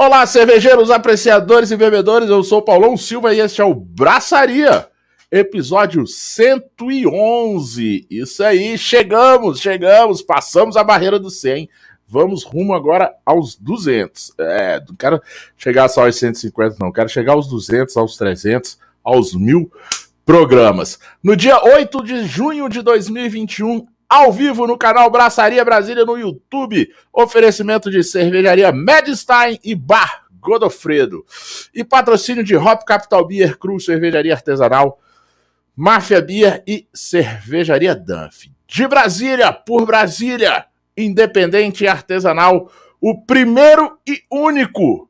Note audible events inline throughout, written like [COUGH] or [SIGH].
Olá, cervejeiros, apreciadores e bebedores. Eu sou Paulão Silva e este é o Braçaria, episódio 111. Isso aí, chegamos, chegamos, passamos a barreira do 100. Vamos rumo agora aos 200. É, não quero chegar só aos 150, não. Quero chegar aos 200, aos 300, aos mil programas. No dia 8 de junho de 2021, ao vivo no canal Braçaria Brasília no YouTube. Oferecimento de cervejaria Medstein e Bar Godofredo. E patrocínio de Hop Capital Beer, Cruz Cervejaria Artesanal, Máfia Beer e Cervejaria Dunf. De Brasília, por Brasília, independente e artesanal, o primeiro e único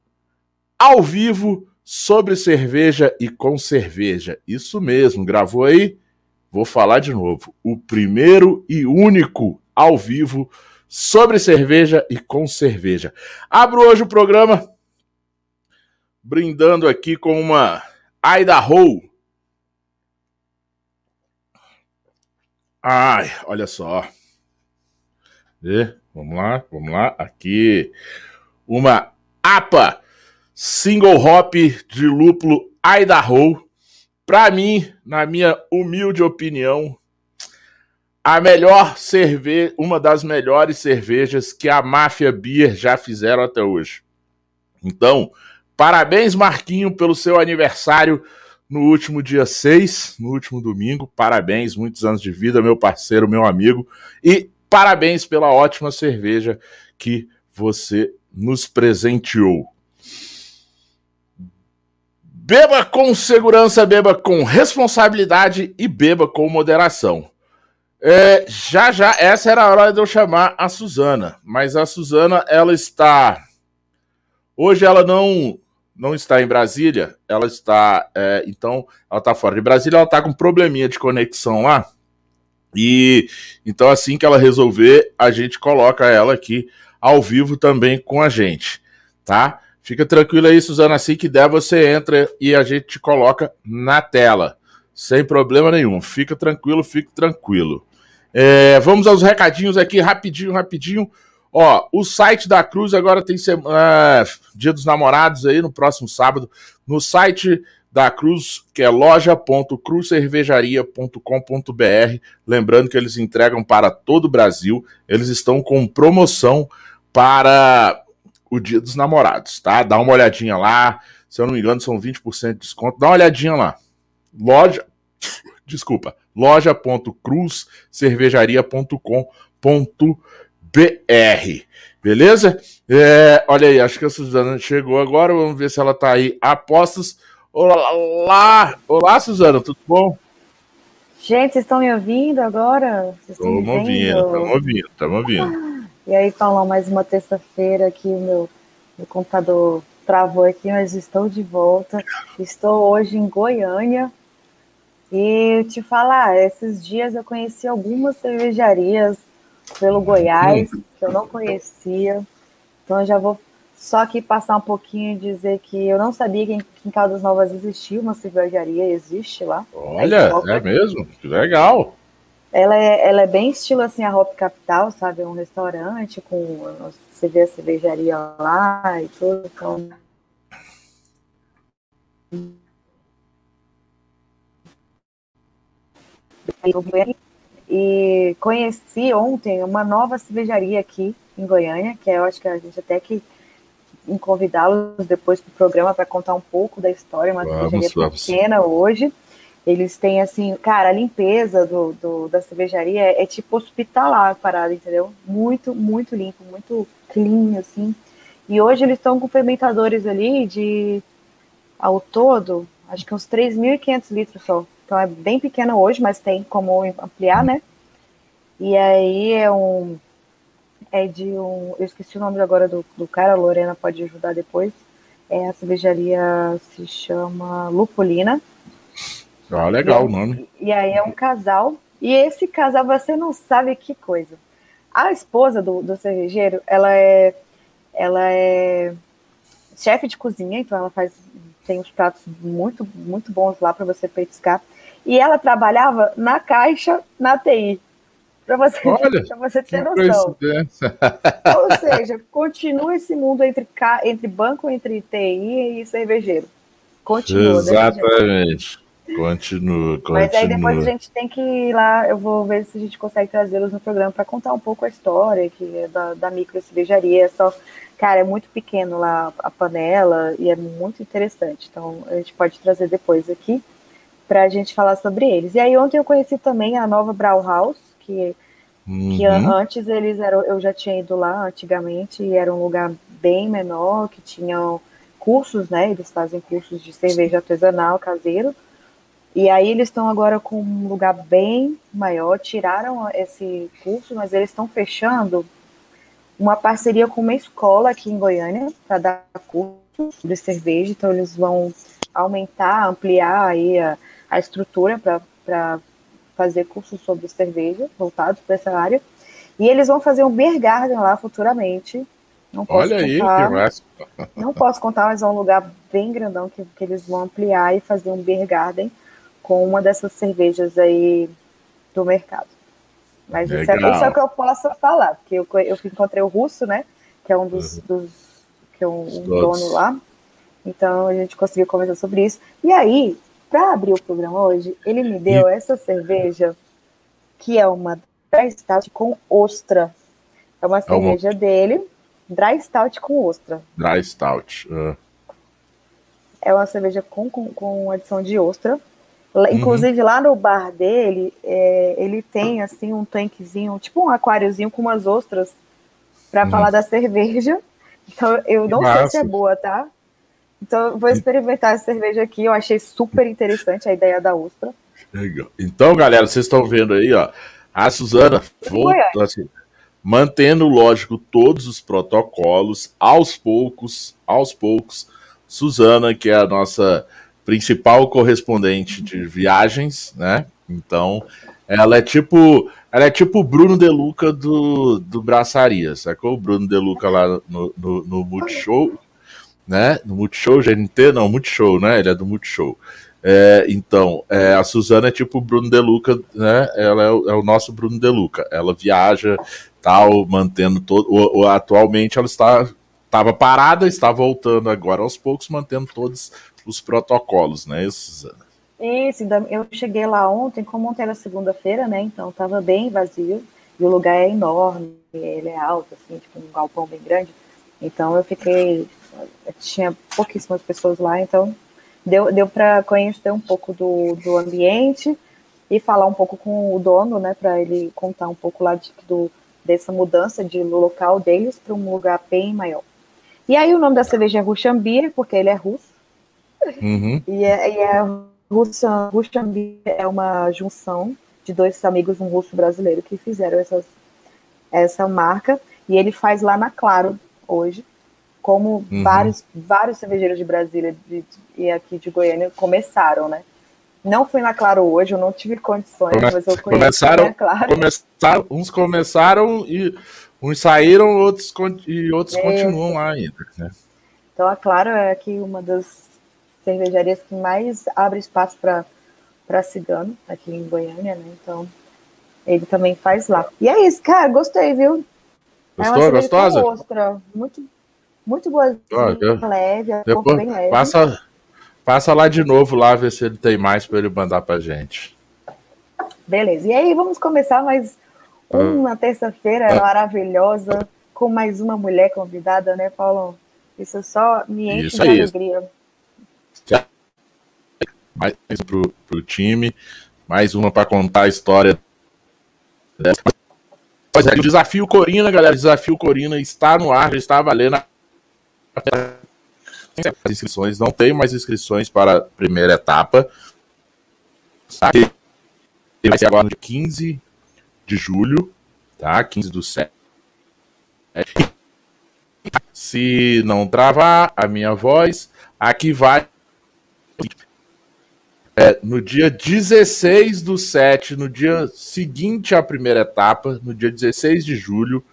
ao vivo sobre cerveja e com cerveja. Isso mesmo, gravou aí? Vou falar de novo. O primeiro e único ao vivo sobre cerveja e com cerveja. Abro hoje o programa brindando aqui com uma Idaho. Ai, olha só. E, vamos lá, vamos lá. Aqui uma APA single hop de lúpulo Idaho para mim, na minha humilde opinião, a melhor cerveja, uma das melhores cervejas que a Máfia Beer já fizeram até hoje. Então, parabéns, Marquinho, pelo seu aniversário no último dia 6, no último domingo. Parabéns, muitos anos de vida, meu parceiro, meu amigo. E parabéns pela ótima cerveja que você nos presenteou. Beba com segurança, beba com responsabilidade e beba com moderação. É, já já, essa era a hora de eu chamar a Suzana, mas a Suzana, ela está. Hoje ela não não está em Brasília, ela está. É, então, ela está fora de Brasília, ela está com probleminha de conexão lá. E então, assim que ela resolver, a gente coloca ela aqui ao vivo também com a gente, tá? Fica tranquilo aí, Suzana, assim que der, você entra e a gente te coloca na tela. Sem problema nenhum. Fica tranquilo, fica tranquilo. É, vamos aos recadinhos aqui, rapidinho, rapidinho. Ó, o site da Cruz agora tem semana, Dia dos Namorados aí no próximo sábado. No site da Cruz, que é loja.cruzcervejaria.com.br. Lembrando que eles entregam para todo o Brasil. Eles estão com promoção para o Dia dos Namorados, tá? Dá uma olhadinha lá. Se eu não me engano, são 20% de desconto. Dá uma olhadinha lá. Loja. [LAUGHS] Desculpa. loja.cruzcervejaria.com.br. Beleza? É, olha aí, acho que a Suzana chegou agora. Vamos ver se ela tá aí. Apostas. Olá, olá, Suzana, tudo bom? Gente, vocês estão me ouvindo agora? Estamos ouvindo, estamos ouvindo, estamos ouvindo. E aí, Paulão, mais uma terça-feira que o meu, meu computador travou aqui, mas estou de volta. Estou hoje em Goiânia. E te falar, esses dias eu conheci algumas cervejarias pelo Goiás que eu não conhecia. Então eu já vou só aqui passar um pouquinho e dizer que eu não sabia que em Caldas Novas existia uma cervejaria, existe lá. Olha, é mesmo? Que legal. Ela é, ela é bem estilo assim a Hop Capital, sabe? É um restaurante com você vê a cervejaria lá e tudo. Então... E conheci ontem uma nova cervejaria aqui em Goiânia, que eu acho que a gente até que convidá-los depois para o programa para contar um pouco da história, uma vamos, cervejaria vamos. pequena hoje. Eles têm, assim, cara, a limpeza do, do da cervejaria é, é, tipo hospitalar a parada, entendeu? Muito, muito limpo, muito clean, assim. E hoje eles estão com fermentadores ali de, ao todo, acho que uns 3.500 litros só. Então é bem pequeno hoje, mas tem como ampliar, né? E aí é um. É de um. Eu esqueci o nome agora do, do cara, a Lorena pode ajudar depois. É, a cervejaria se chama Lupolina. Ah, legal o nome. E aí é um casal. E esse casal, você não sabe que coisa. A esposa do, do cervejeiro, ela é, ela é chefe de cozinha, então ela faz tem uns pratos muito muito bons lá para você petiscar. E ela trabalhava na caixa na TI. Para você, [LAUGHS] você ter noção. [LAUGHS] Ou seja, continua esse mundo entre, entre banco, entre TI e cervejeiro. Continua. Exatamente. Continua, continua. Mas aí depois a gente tem que ir lá, eu vou ver se a gente consegue trazê-los no programa para contar um pouco a história que é da, da micro cervejaria. É só, cara, é muito pequeno lá a panela e é muito interessante. Então a gente pode trazer depois aqui para a gente falar sobre eles. E aí ontem eu conheci também a nova Brauhaus, que, uhum. que antes eles eram, eu já tinha ido lá antigamente e era um lugar bem menor, que tinham cursos, né? Eles fazem cursos de cerveja artesanal caseiro. E aí eles estão agora com um lugar bem maior, tiraram esse curso, mas eles estão fechando uma parceria com uma escola aqui em Goiânia para dar curso de cerveja, então eles vão aumentar, ampliar aí a, a estrutura para fazer cursos sobre cerveja voltados para essa área. E eles vão fazer um beer garden lá futuramente. Não posso Olha contar, aí, que massa. Não posso contar, mas é um lugar bem grandão que, que eles vão ampliar e fazer um beer garden com uma dessas cervejas aí do mercado. Mas isso é, isso é, o que eu posso falar, porque eu, eu encontrei o Russo, né? Que é um dos, uhum. dos que é um, um dono lá. Então a gente conseguiu conversar sobre isso. E aí, para abrir o programa hoje, ele me deu e... essa cerveja, que é uma dry stout com ostra. É uma cerveja é uma... dele, dry stout com ostra. Dry stout. Uh. É uma cerveja com, com, com adição de ostra. Uhum. Inclusive, lá no bar dele, é, ele tem assim um tanquezinho, tipo um aquáriozinho com umas ostras para uhum. falar da cerveja. Então, eu não sei se é boa, tá? Então, vou experimentar essa cerveja aqui. Eu achei super interessante a ideia da ostra. Legal. Então, galera, vocês estão vendo aí, ó. A Suzana volta, assim, mantendo, lógico, todos os protocolos, aos poucos, aos poucos. Suzana, que é a nossa principal correspondente de viagens, né? Então, ela é tipo, ela é tipo o Bruno De Luca do, do Braçaria, sacou? O Bruno De Luca lá no, no, no Multishow, né? No Multishow, GNT, não, Multishow, né? Ele é do Multishow. É, então, é, a Suzana é tipo o Bruno De Luca, né? Ela é o, é o nosso Bruno De Luca. Ela viaja, tal, mantendo todo. O, o, atualmente ela está estava parada, está voltando agora aos poucos, mantendo todos os protocolos, né, Suzana? Isso, eu cheguei lá ontem, como ontem era segunda-feira, né, então estava bem vazio, e o lugar é enorme, ele é alto, assim, tipo um galpão bem grande, então eu fiquei, tinha pouquíssimas pessoas lá, então deu, deu para conhecer um pouco do, do ambiente e falar um pouco com o dono, né, para ele contar um pouco lá de, do, dessa mudança de local deles para um lugar bem maior. E aí o nome da cerveja é Ruchambier, porque ele é russo, Uhum. E, é, e é Russian, Russian é uma junção de dois amigos, um russo brasileiro, que fizeram essas, essa marca. E ele faz lá na Claro hoje, como uhum. vários, vários cervejeiros de Brasília de, e aqui de Goiânia começaram, né? Não fui na Claro hoje, eu não tive condições, Come mas eu começaram, claro. começaram, uns começaram e uns saíram, outros e outros é, continuam lá ainda. Né? Então a Claro é aqui uma das cervejarias que mais abre espaço para cigano aqui em Goiânia, né? Então, ele também faz lá. E é isso, cara, gostei, viu? Gostou? É gostosa? Ostra, muito, muito boa, ah, leve, depois, bem leve. Passa, passa lá de novo lá, ver se ele tem mais para ele mandar pra gente. Beleza. E aí, vamos começar mais uma ah. terça-feira ah. maravilhosa com mais uma mulher convidada, né, Paulo? Isso só me enche Isso de alegria mais pro, pro time, mais uma para contar a história dessa. Pois é, o desafio Corina, galera, o desafio Corina está no ar, já está valendo. As inscrições, não tem mais inscrições para a primeira etapa. Vai ser agora no dia 15 de julho, tá? 15 do 7. Se não travar a minha voz, aqui vai é, no dia 16 do 7, no dia seguinte à primeira etapa, no dia 16 de julho,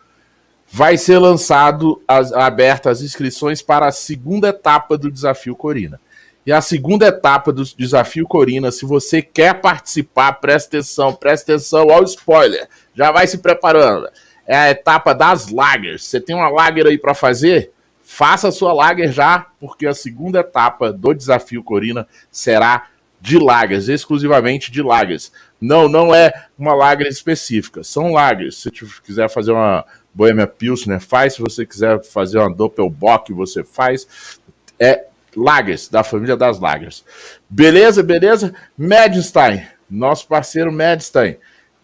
vai ser lançado, as, aberta as inscrições para a segunda etapa do Desafio Corina. E a segunda etapa do Desafio Corina, se você quer participar, presta atenção, presta atenção ao spoiler. já vai se preparando. É a etapa das lagers. Você tem uma lager aí para fazer? Faça a sua lager já, porque a segunda etapa do desafio Corina será de lagers, exclusivamente de lagers. Não, não é uma lager específica, são lagers. Se você quiser fazer uma Bohemia Pilsner, faz. Se você quiser fazer uma Doppelbock, você faz. É lagers, da família das lagers. Beleza, beleza? Medstein, nosso parceiro Medstein.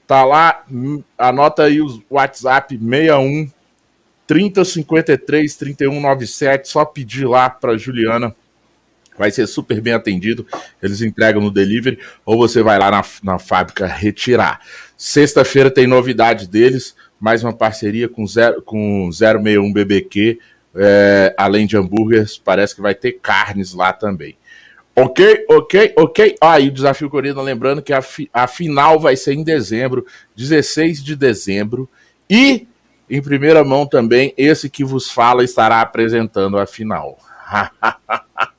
Tá lá, hum, anota aí o WhatsApp 61 3053 3197, só pedir lá para Juliana vai ser super bem atendido. Eles entregam no delivery ou você vai lá na, na fábrica retirar. Sexta-feira tem novidade deles, mais uma parceria com, zero, com 061 BBQ, é, além de hambúrgueres, parece que vai ter carnes lá também. Ok, ok, ok. Ah, o desafio Corrida, lembrando que a, fi, a final vai ser em dezembro, 16 de dezembro. E, em primeira mão também, esse que vos fala estará apresentando a final. [LAUGHS]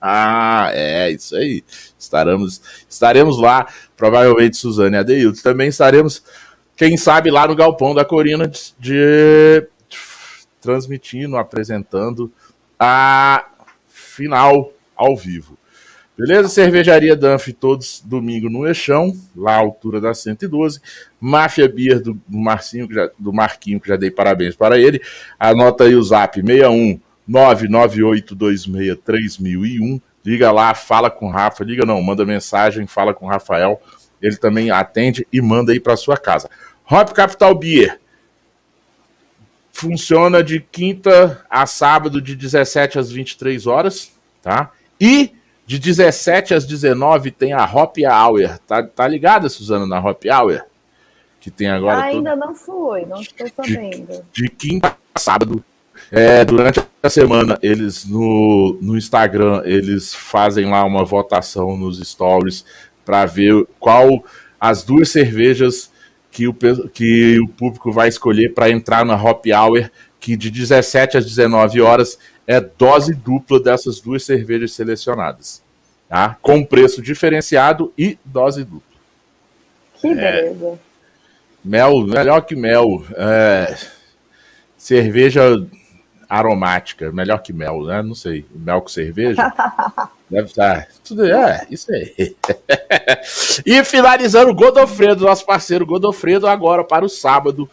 é, isso aí. Estaremos, estaremos lá, provavelmente Suzane Adeilton. Também estaremos, quem sabe, lá no Galpão da Corina de, de transmitindo, apresentando a final ao vivo. Beleza? Cervejaria Danf todos domingo no Eixão, lá à altura da 112. Máfia Beer do, Marcinho, já, do Marquinho, que já dei parabéns para ele. Anota aí o zap 61 998263001. Liga lá, fala com o Rafa. Liga não, manda mensagem, fala com o Rafael. Ele também atende e manda aí para sua casa. Hop Capital Beer. Funciona de quinta a sábado, de 17 às 23 horas, tá? E de 17 às 19 tem a Hop Hour. Tá, tá ligada, Suzana, na Hop Hour? Que tem agora. Ainda todo... não fui, não estou sabendo. De, de quinta a sábado, é, durante a semana, eles no, no Instagram, eles fazem lá uma votação nos stories para ver qual as duas cervejas que o, que o público vai escolher para entrar na Hop Hour, que de 17 às 19 horas é dose dupla dessas duas cervejas selecionadas. Tá? Com preço diferenciado e dose dupla. Que beleza. É, mel, melhor que mel. É, cerveja aromática, melhor que mel, né? Não sei, mel com cerveja. [LAUGHS] Deve estar. Tudo é, isso aí. [LAUGHS] e finalizando, o Godofredo, nosso parceiro Godofredo, agora para o sábado,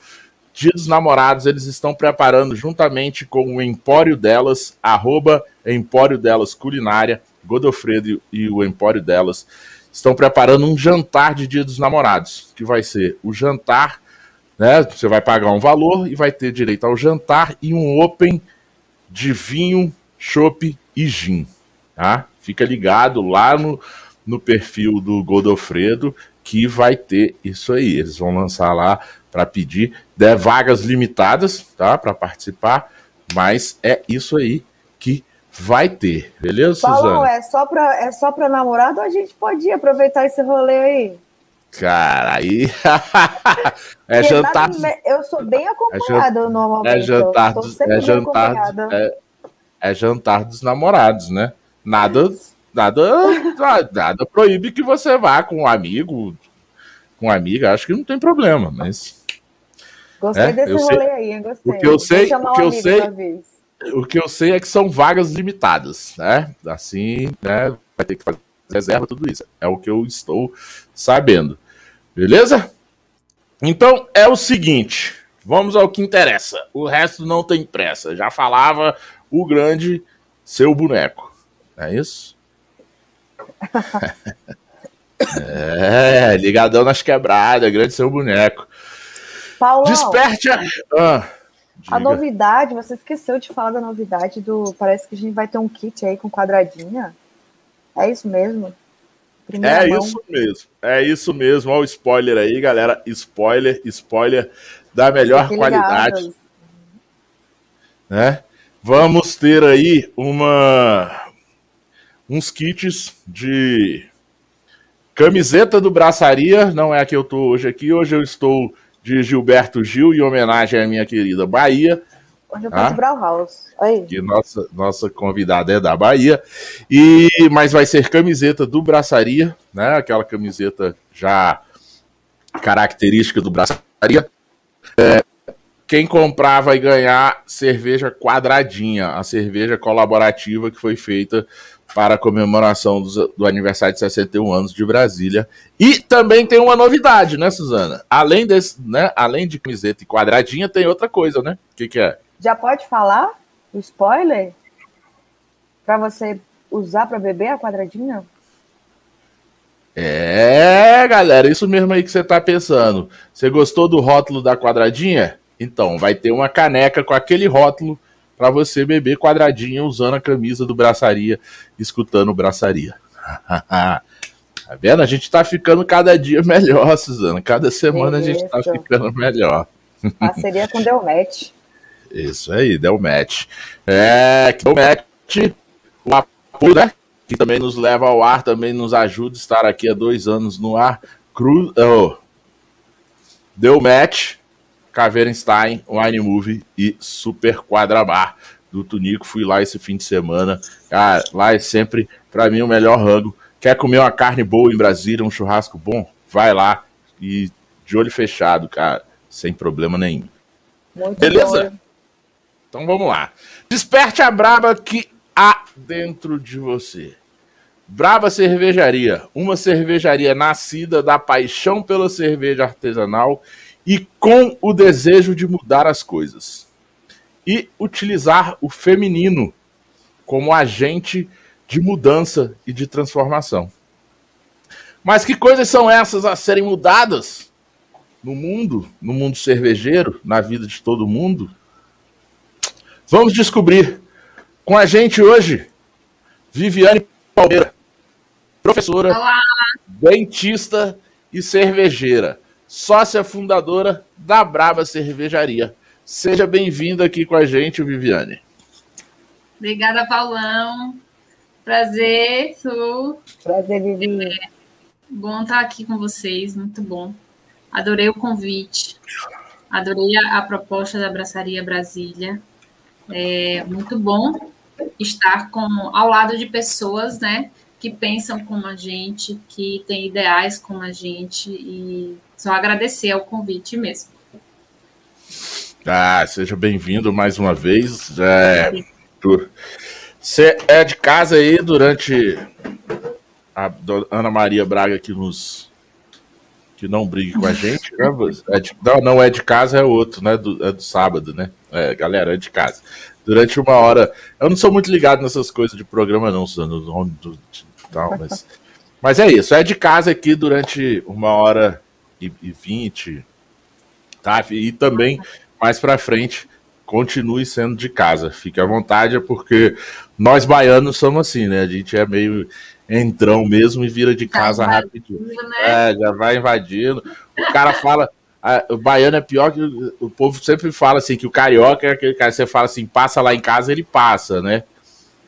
Dia dos Namorados, eles estão preparando juntamente com o Empório Delas, arroba Empório Delas Culinária, Godofredo e o Empório Delas, estão preparando um jantar de Dia dos Namorados, que vai ser o jantar né? Você vai pagar um valor e vai ter direito ao jantar e um open de vinho, chopp e gin, tá? Fica ligado lá no, no perfil do Godofredo que vai ter isso aí. Eles vão lançar lá para pedir de vagas limitadas, tá? Para participar, mas é isso aí que vai ter, beleza, Paulo, Suzana? é só para é só para namorado ou a gente pode aproveitar esse rolê aí? Cara, aí. [LAUGHS] é jantar. Eu sou bem acompanhada é normalmente. É jantar, dos, é, jantar, é, é, jantar dos namorados, né? Nada, nada, nada proíbe que você vá com um amigo, com amiga, acho que não tem problema, mas. Gostei é, desse rolê sei, aí? Gostei. O que eu sei, o que eu sei, o que eu sei é que são vagas limitadas, né? Assim, né? Vai ter que fazer reserva, tudo isso. É o que eu estou sabendo. Beleza? Então é o seguinte, vamos ao que interessa. O resto não tem pressa. Já falava o grande seu boneco. É isso? [LAUGHS] é, ligadão nas quebradas, grande seu boneco. Paulo, Desperte a. Ah, a novidade, você esqueceu de falar da novidade do. Parece que a gente vai ter um kit aí com quadradinha. É isso mesmo? Primeira é mão. isso mesmo. É isso mesmo. Olha o spoiler aí, galera. Spoiler, spoiler da melhor qualidade. Né? Vamos ter aí uma uns kits de camiseta do Braçaria, não é a que eu tô hoje aqui. Hoje eu estou de Gilberto Gil em homenagem à minha querida Bahia. Hoje eu tô ah? Brauhaus. Aí. Que nossa, nossa convidada é da Bahia. E, mas vai ser camiseta do Braçaria, né? Aquela camiseta já característica do Braçaria. É, quem comprar vai ganhar cerveja quadradinha, a cerveja colaborativa que foi feita para a comemoração do, do, aniversário de 61 anos de Brasília. E também tem uma novidade, né, Suzana? Além desse, né, além de camiseta e quadradinha, tem outra coisa, né? O que, que é? Já pode falar o spoiler? Para você usar para beber a quadradinha? É, galera, isso mesmo aí que você tá pensando. Você gostou do rótulo da quadradinha? Então, vai ter uma caneca com aquele rótulo para você beber quadradinha usando a camisa do Braçaria, escutando o Braçaria. [LAUGHS] tá vendo? A gente tá ficando cada dia melhor, Suzana. Cada semana a gente tá ficando melhor. Parceria com Delmet. Isso aí, Delmet. É, Delmet, o apoio, né? Que também nos leva ao ar, também nos ajuda a estar aqui há dois anos no ar. Cruz, oh, Delmet, Cavernstein, Wine Movie e Super Quadrabar do Tunico. Fui lá esse fim de semana. Cara, lá é sempre, para mim, o melhor rango. Quer comer uma carne boa em Brasília, um churrasco bom? Vai lá e de olho fechado, cara, sem problema nenhum. Muito Beleza? Bom. Então vamos lá. Desperte a braba que há dentro de você. Braba Cervejaria, uma cervejaria nascida da paixão pela cerveja artesanal e com o desejo de mudar as coisas. E utilizar o feminino como agente de mudança e de transformação. Mas que coisas são essas a serem mudadas no mundo, no mundo cervejeiro, na vida de todo mundo? Vamos descobrir. Com a gente hoje, Viviane Palmeira, professora, Olá. dentista e cervejeira sócia fundadora da Braba Cervejaria. Seja bem-vinda aqui com a gente, Viviane. Obrigada, Paulão. Prazer, Su. Prazer, Vivi. É, bom estar aqui com vocês, muito bom. Adorei o convite. Adorei a, a proposta da Abraçaria Brasília. É muito bom estar com, ao lado de pessoas, né, que pensam como a gente, que têm ideais como a gente e só agradecer ao convite mesmo. Ah, seja bem-vindo mais uma vez. É, você é de casa aí durante a Ana Maria Braga que nos que não brigue com a gente, né? É de, não, não é de casa, é outro, né? Do, é do sábado, né? É, galera, é de casa. Durante uma hora. Eu não sou muito ligado nessas coisas de programa, não, Suzano, do, do, mas, mas é isso. É de casa aqui durante uma hora e, e 20, tá? E também mais para frente continue sendo de casa. Fique à vontade, porque nós baianos somos assim, né? A gente é meio entrão mesmo e vira de casa tá rapidinho. Né? É, já vai invadindo. O cara fala. o baiano é pior que o povo sempre fala assim que o carioca é aquele cara você fala assim, passa lá em casa, ele passa, né?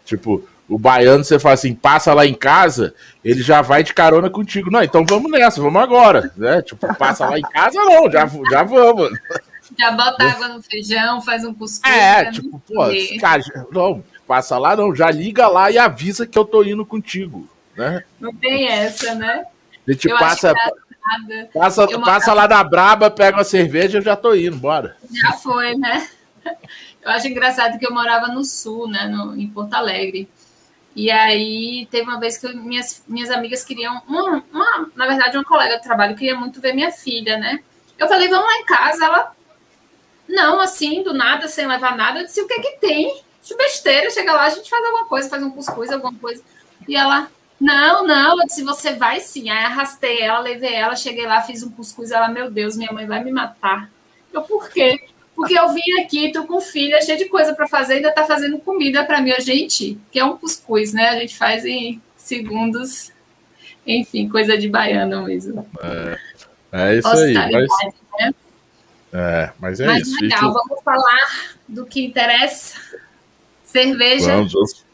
Tipo, o baiano, você fala assim, passa lá em casa, ele já vai de carona contigo. Não, então vamos nessa, vamos agora. Né? Tipo, passa lá em casa, não, já, já vamos. Já bota água no feijão, faz um cuscuz. É, tipo, pô, cara, não, passa lá, não, já liga lá e avisa que eu tô indo contigo. Né? Não tem essa, né? A gente eu passa. Passa, passa lá da Braba, pega uma cerveja e eu já tô indo, bora. Já foi, né? Eu acho engraçado que eu morava no sul, né, no, em Porto Alegre. E aí teve uma vez que eu, minhas, minhas amigas queriam, uma, uma, na verdade, uma colega de trabalho queria muito ver minha filha, né? Eu falei, vamos lá em casa. Ela, não, assim, do nada, sem levar nada. Eu disse, o que é que tem? De besteira, chega lá, a gente faz alguma coisa, faz um cuscuz, alguma coisa. E ela, não, não, eu disse, você vai sim. Aí arrastei ela, levei ela, cheguei lá, fiz um cuscuz. Ela, meu Deus, minha mãe vai me matar. Eu, por quê? Porque eu vim aqui, tô com filha, cheia de coisa para fazer, ainda tá fazendo comida para mim. gente, que é um cuscuz, né? A gente faz em segundos. Enfim, coisa de baiano mesmo. É, é isso aí. Mas... Né? É, mas é mas isso. legal, vamos falar do que interessa. Cerveja. Vamos.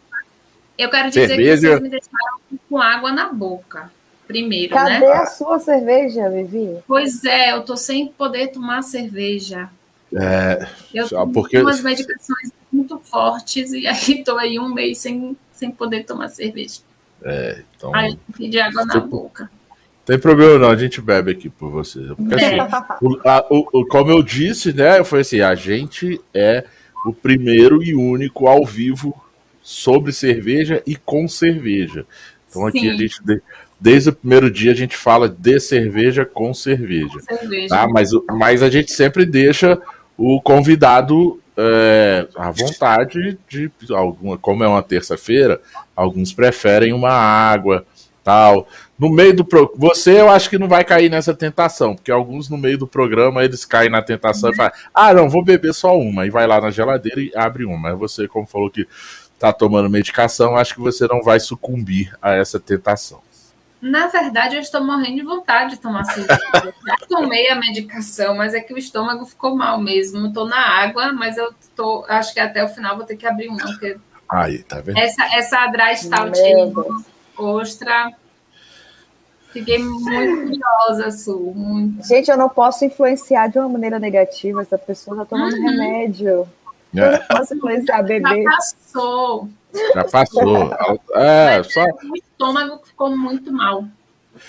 Eu quero dizer cerveja. que vocês me deixaram com água na boca. Primeiro, Cadê né? a sua cerveja, Vivi? Pois é, eu tô sem poder tomar cerveja. É, eu tenho porque... umas medicações muito fortes e aí estou aí um mês sem, sem poder tomar cerveja. É, então. Aí de água na boca. Tem problema não, a gente bebe aqui por você. Porque, assim, o, a, o, como eu disse, né? Foi assim, a gente é o primeiro e único ao vivo sobre cerveja e com cerveja. Então aqui Sim. a gente desde o primeiro dia a gente fala de cerveja com cerveja. Com cerveja. Tá? Mas, mas a gente sempre deixa o convidado é, à vontade de alguma, como é uma terça-feira, alguns preferem uma água, tal. No meio do pro... você eu acho que não vai cair nessa tentação, porque alguns no meio do programa eles caem na tentação e falam: "Ah, não, vou beber só uma" e vai lá na geladeira e abre uma. Mas você, como falou que tá tomando medicação, acho que você não vai sucumbir a essa tentação. Na verdade, eu estou morrendo de vontade de tomar cerveja. Já tomei a medicação, mas é que o estômago ficou mal mesmo. Estou na água, mas eu tô, acho que até o final vou ter que abrir uma, porque Aí, tá vendo? Essa, essa Dry Stout ostra. Fiquei muito curiosa, Su. Muito. Gente, eu não posso influenciar de uma maneira negativa. Essa pessoa está tomando uhum. remédio. É. Eu não posso influenciar bebê. Já passou. Já passou. É, só... O estômago ficou muito mal.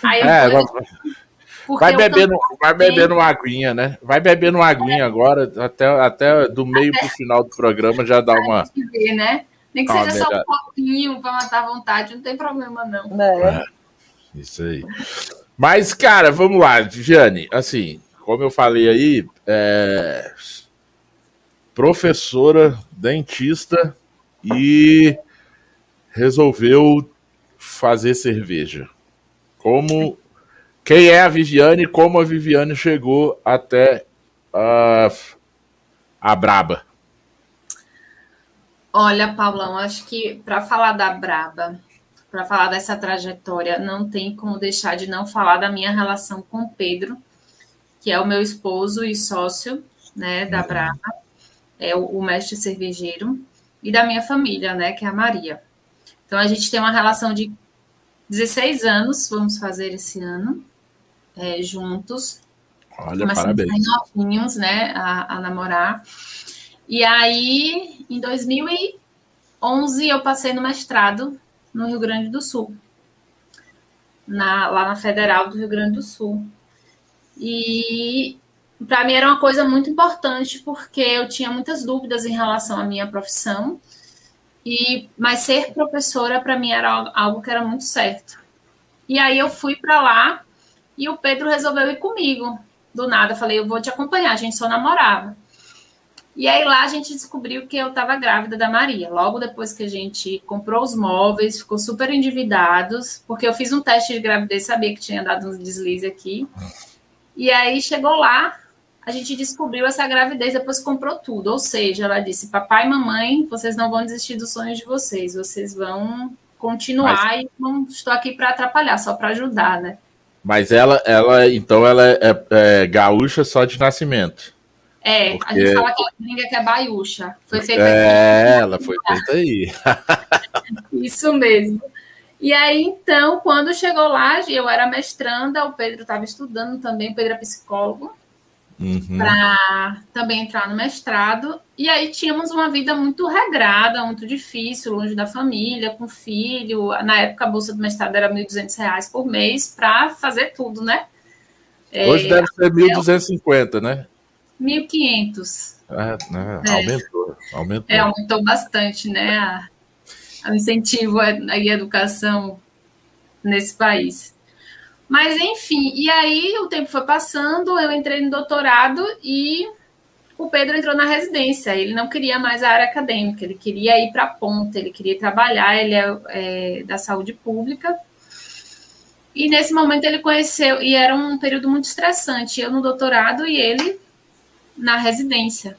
Aí é, vou... vai bebendo, vai bebendo uma aguinha, né? Vai bebendo uma aguinha agora, até, até do meio até... pro final do programa já dá uma. Ver, né? Nem que seja só um pouquinho para matar a vontade, não tem problema, não. É. Isso aí. Mas, cara, vamos lá, Viviane. Assim, como eu falei aí, é... professora, dentista e resolveu fazer cerveja. Como quem é a Viviane e como a Viviane chegou até a, a Braba? Olha, Paulão, acho que para falar da Braba, para falar dessa trajetória, não tem como deixar de não falar da minha relação com Pedro, que é o meu esposo e sócio, né, da uhum. Braba, é o, o mestre cervejeiro, e da minha família, né, que é a Maria. Então a gente tem uma relação de 16 anos, vamos fazer esse ano, é, juntos. Olha, parabéns. novinhos, né, a, a namorar. E aí, em 2011, eu passei no mestrado no Rio Grande do Sul, na, lá na Federal do Rio Grande do Sul. E para mim era uma coisa muito importante, porque eu tinha muitas dúvidas em relação à minha profissão, e mas ser professora para mim era algo que era muito certo. E aí eu fui para lá e o Pedro resolveu ir comigo. Do nada, falei, eu vou te acompanhar, a gente só namorava. E aí lá a gente descobriu que eu estava grávida da Maria. Logo depois que a gente comprou os móveis, ficou super endividados, porque eu fiz um teste de gravidez, sabia que tinha dado um deslize aqui. E aí chegou lá, a gente descobriu essa gravidez, depois comprou tudo. Ou seja, ela disse: papai e mamãe, vocês não vão desistir dos sonhos de vocês, vocês vão continuar Mas... e não estou aqui para atrapalhar, só para ajudar, né? Mas ela, ela, então, ela é, é, é gaúcha só de nascimento. É, Porque... a gente fala que a gringa que é baiúcha. Foi feita É, aqui. ela foi feita aí. [LAUGHS] [LAUGHS] Isso mesmo. E aí, então, quando chegou lá, eu era mestranda, o Pedro estava estudando também, o Pedro é psicólogo, uhum. para também entrar no mestrado. E aí tínhamos uma vida muito regrada, muito difícil, longe da família, com filho. Na época, a bolsa do mestrado era R$ 1.200 por mês para fazer tudo, né? Hoje é, deve ser 1.250, né? 1.500. É, é, aumentou, aumentou. É, aumentou bastante, né? o incentivo à educação nesse país. Mas, enfim, e aí o tempo foi passando, eu entrei no doutorado e o Pedro entrou na residência. Ele não queria mais a área acadêmica, ele queria ir para a ponta, ele queria trabalhar, ele é, é da saúde pública. E nesse momento ele conheceu, e era um período muito estressante, eu no doutorado e ele na residência.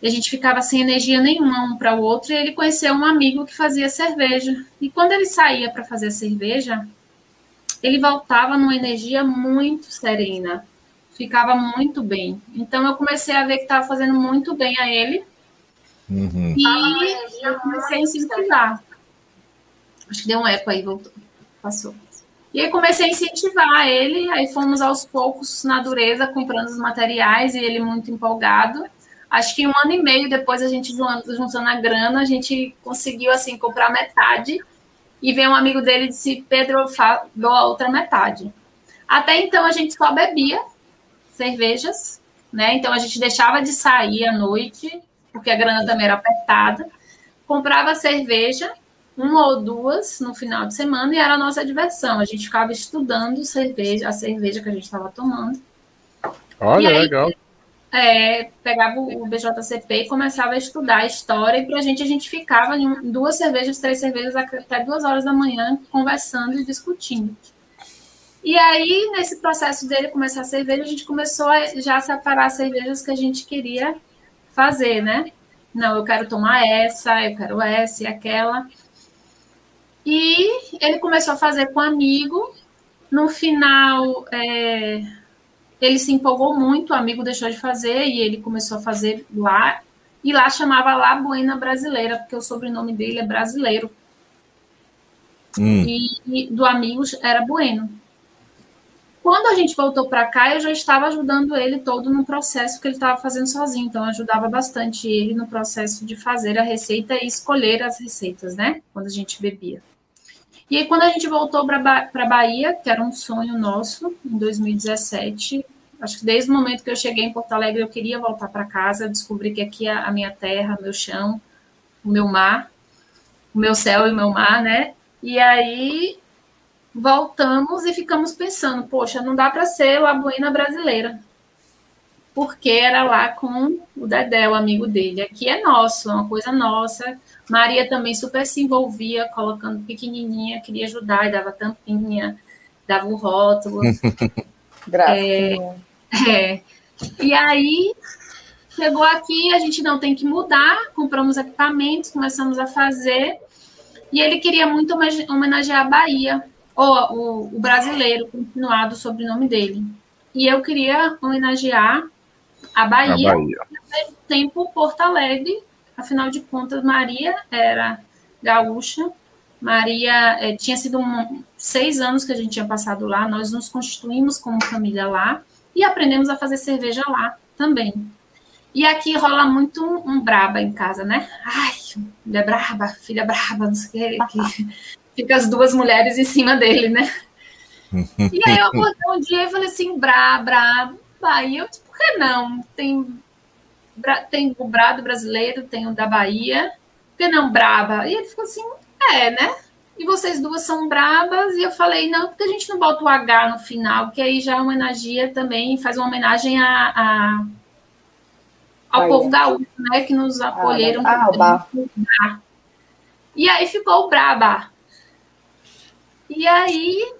E a gente ficava sem energia nenhuma um para o outro, e ele conheceu um amigo que fazia cerveja. E quando ele saía para fazer cerveja, ele voltava numa energia muito serena, ficava muito bem. Então eu comecei a ver que estava fazendo muito bem a ele. Uhum. E eu comecei a incentivar. Acho que deu um eco aí, voltou, passou. E aí comecei a incentivar ele, aí fomos aos poucos na dureza comprando os materiais e ele muito empolgado. Acho que um ano e meio depois a gente juntando a grana, a gente conseguiu assim comprar metade E veio um amigo dele e disse: Pedro, dou a outra metade. Até então a gente só bebia cervejas, né? Então a gente deixava de sair à noite, porque a grana também era apertada, comprava cerveja, uma ou duas no final de semana, e era a nossa diversão. A gente ficava estudando cerveja, a cerveja que a gente estava tomando. Olha, aí, legal. É, pegava o BJCP e começava a estudar a história, e para a gente a gente ficava em duas cervejas, três cervejas até duas horas da manhã conversando e discutindo. E aí, nesse processo dele começar a cerveja, a gente começou a já separar as cervejas que a gente queria fazer, né? Não, eu quero tomar essa, eu quero essa e aquela. E ele começou a fazer com um amigo. No final, é, ele se empolgou muito, o amigo deixou de fazer e ele começou a fazer lá. E lá chamava La Buena Brasileira, porque o sobrenome dele é brasileiro. Hum. E, e do amigo era Bueno. Quando a gente voltou para cá, eu já estava ajudando ele todo no processo que ele estava fazendo sozinho. Então, ajudava bastante ele no processo de fazer a receita e escolher as receitas, né? Quando a gente bebia. E aí, quando a gente voltou para a Bahia, que era um sonho nosso, em 2017, acho que desde o momento que eu cheguei em Porto Alegre, eu queria voltar para casa, descobri que aqui é a minha terra, meu chão, o meu mar, o meu céu e o meu mar, né? E aí voltamos e ficamos pensando, poxa, não dá para ser La Buena brasileira. Porque era lá com o Dedé, o amigo dele. Aqui é nosso, é uma coisa nossa. Maria também super se envolvia, colocando pequenininha, queria ajudar, e dava tampinha, dava o rótulo. [LAUGHS] Graças. É, é. E aí, chegou aqui, a gente não tem que mudar, compramos equipamentos, começamos a fazer, e ele queria muito homenagear a Bahia, ou o, o brasileiro continuado o sobrenome dele. E eu queria homenagear a Bahia, a Bahia. e ao mesmo tempo Porto Alegre, afinal de contas, Maria era gaúcha, Maria é, tinha sido um, seis anos que a gente tinha passado lá, nós nos constituímos como família lá e aprendemos a fazer cerveja lá também. E aqui rola muito um, um braba em casa, né? Ai, mulher braba, filha braba, não sei o que fica as duas mulheres em cima dele, né? e aí eu acordei um dia e falei assim, Bra, Bra, Bahia, eu disse, por que não? Tem, tem o Brado brasileiro, tem o da Bahia, por que não Braba? E ele ficou assim, é, né? E vocês duas são brabas, e eu falei, não, porque a gente não bota o H no final, que aí já homenageia também, faz uma homenagem a, a ao povo gaúcho, né, que nos ah, acolheram. Ah, ah, e aí ficou o Braba. E aí,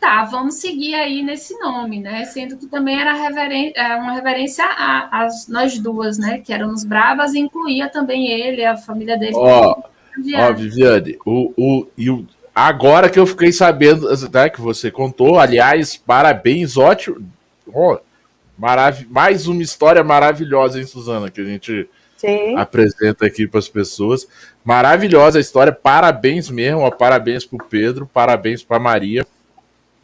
tá, vamos seguir aí nesse nome, né? Sendo que também era é, uma reverência a, a, nós duas, né? Que éramos bravas e incluía também ele, a família dele. Ó, ó Viviane, o, o, e o, agora que eu fiquei sabendo né, que você contou, aliás, parabéns, ótimo. Ó, marav mais uma história maravilhosa, hein, Suzana, que a gente Sim. apresenta aqui para as pessoas. Maravilhosa a história, parabéns mesmo, ó, parabéns para o Pedro, parabéns para Maria.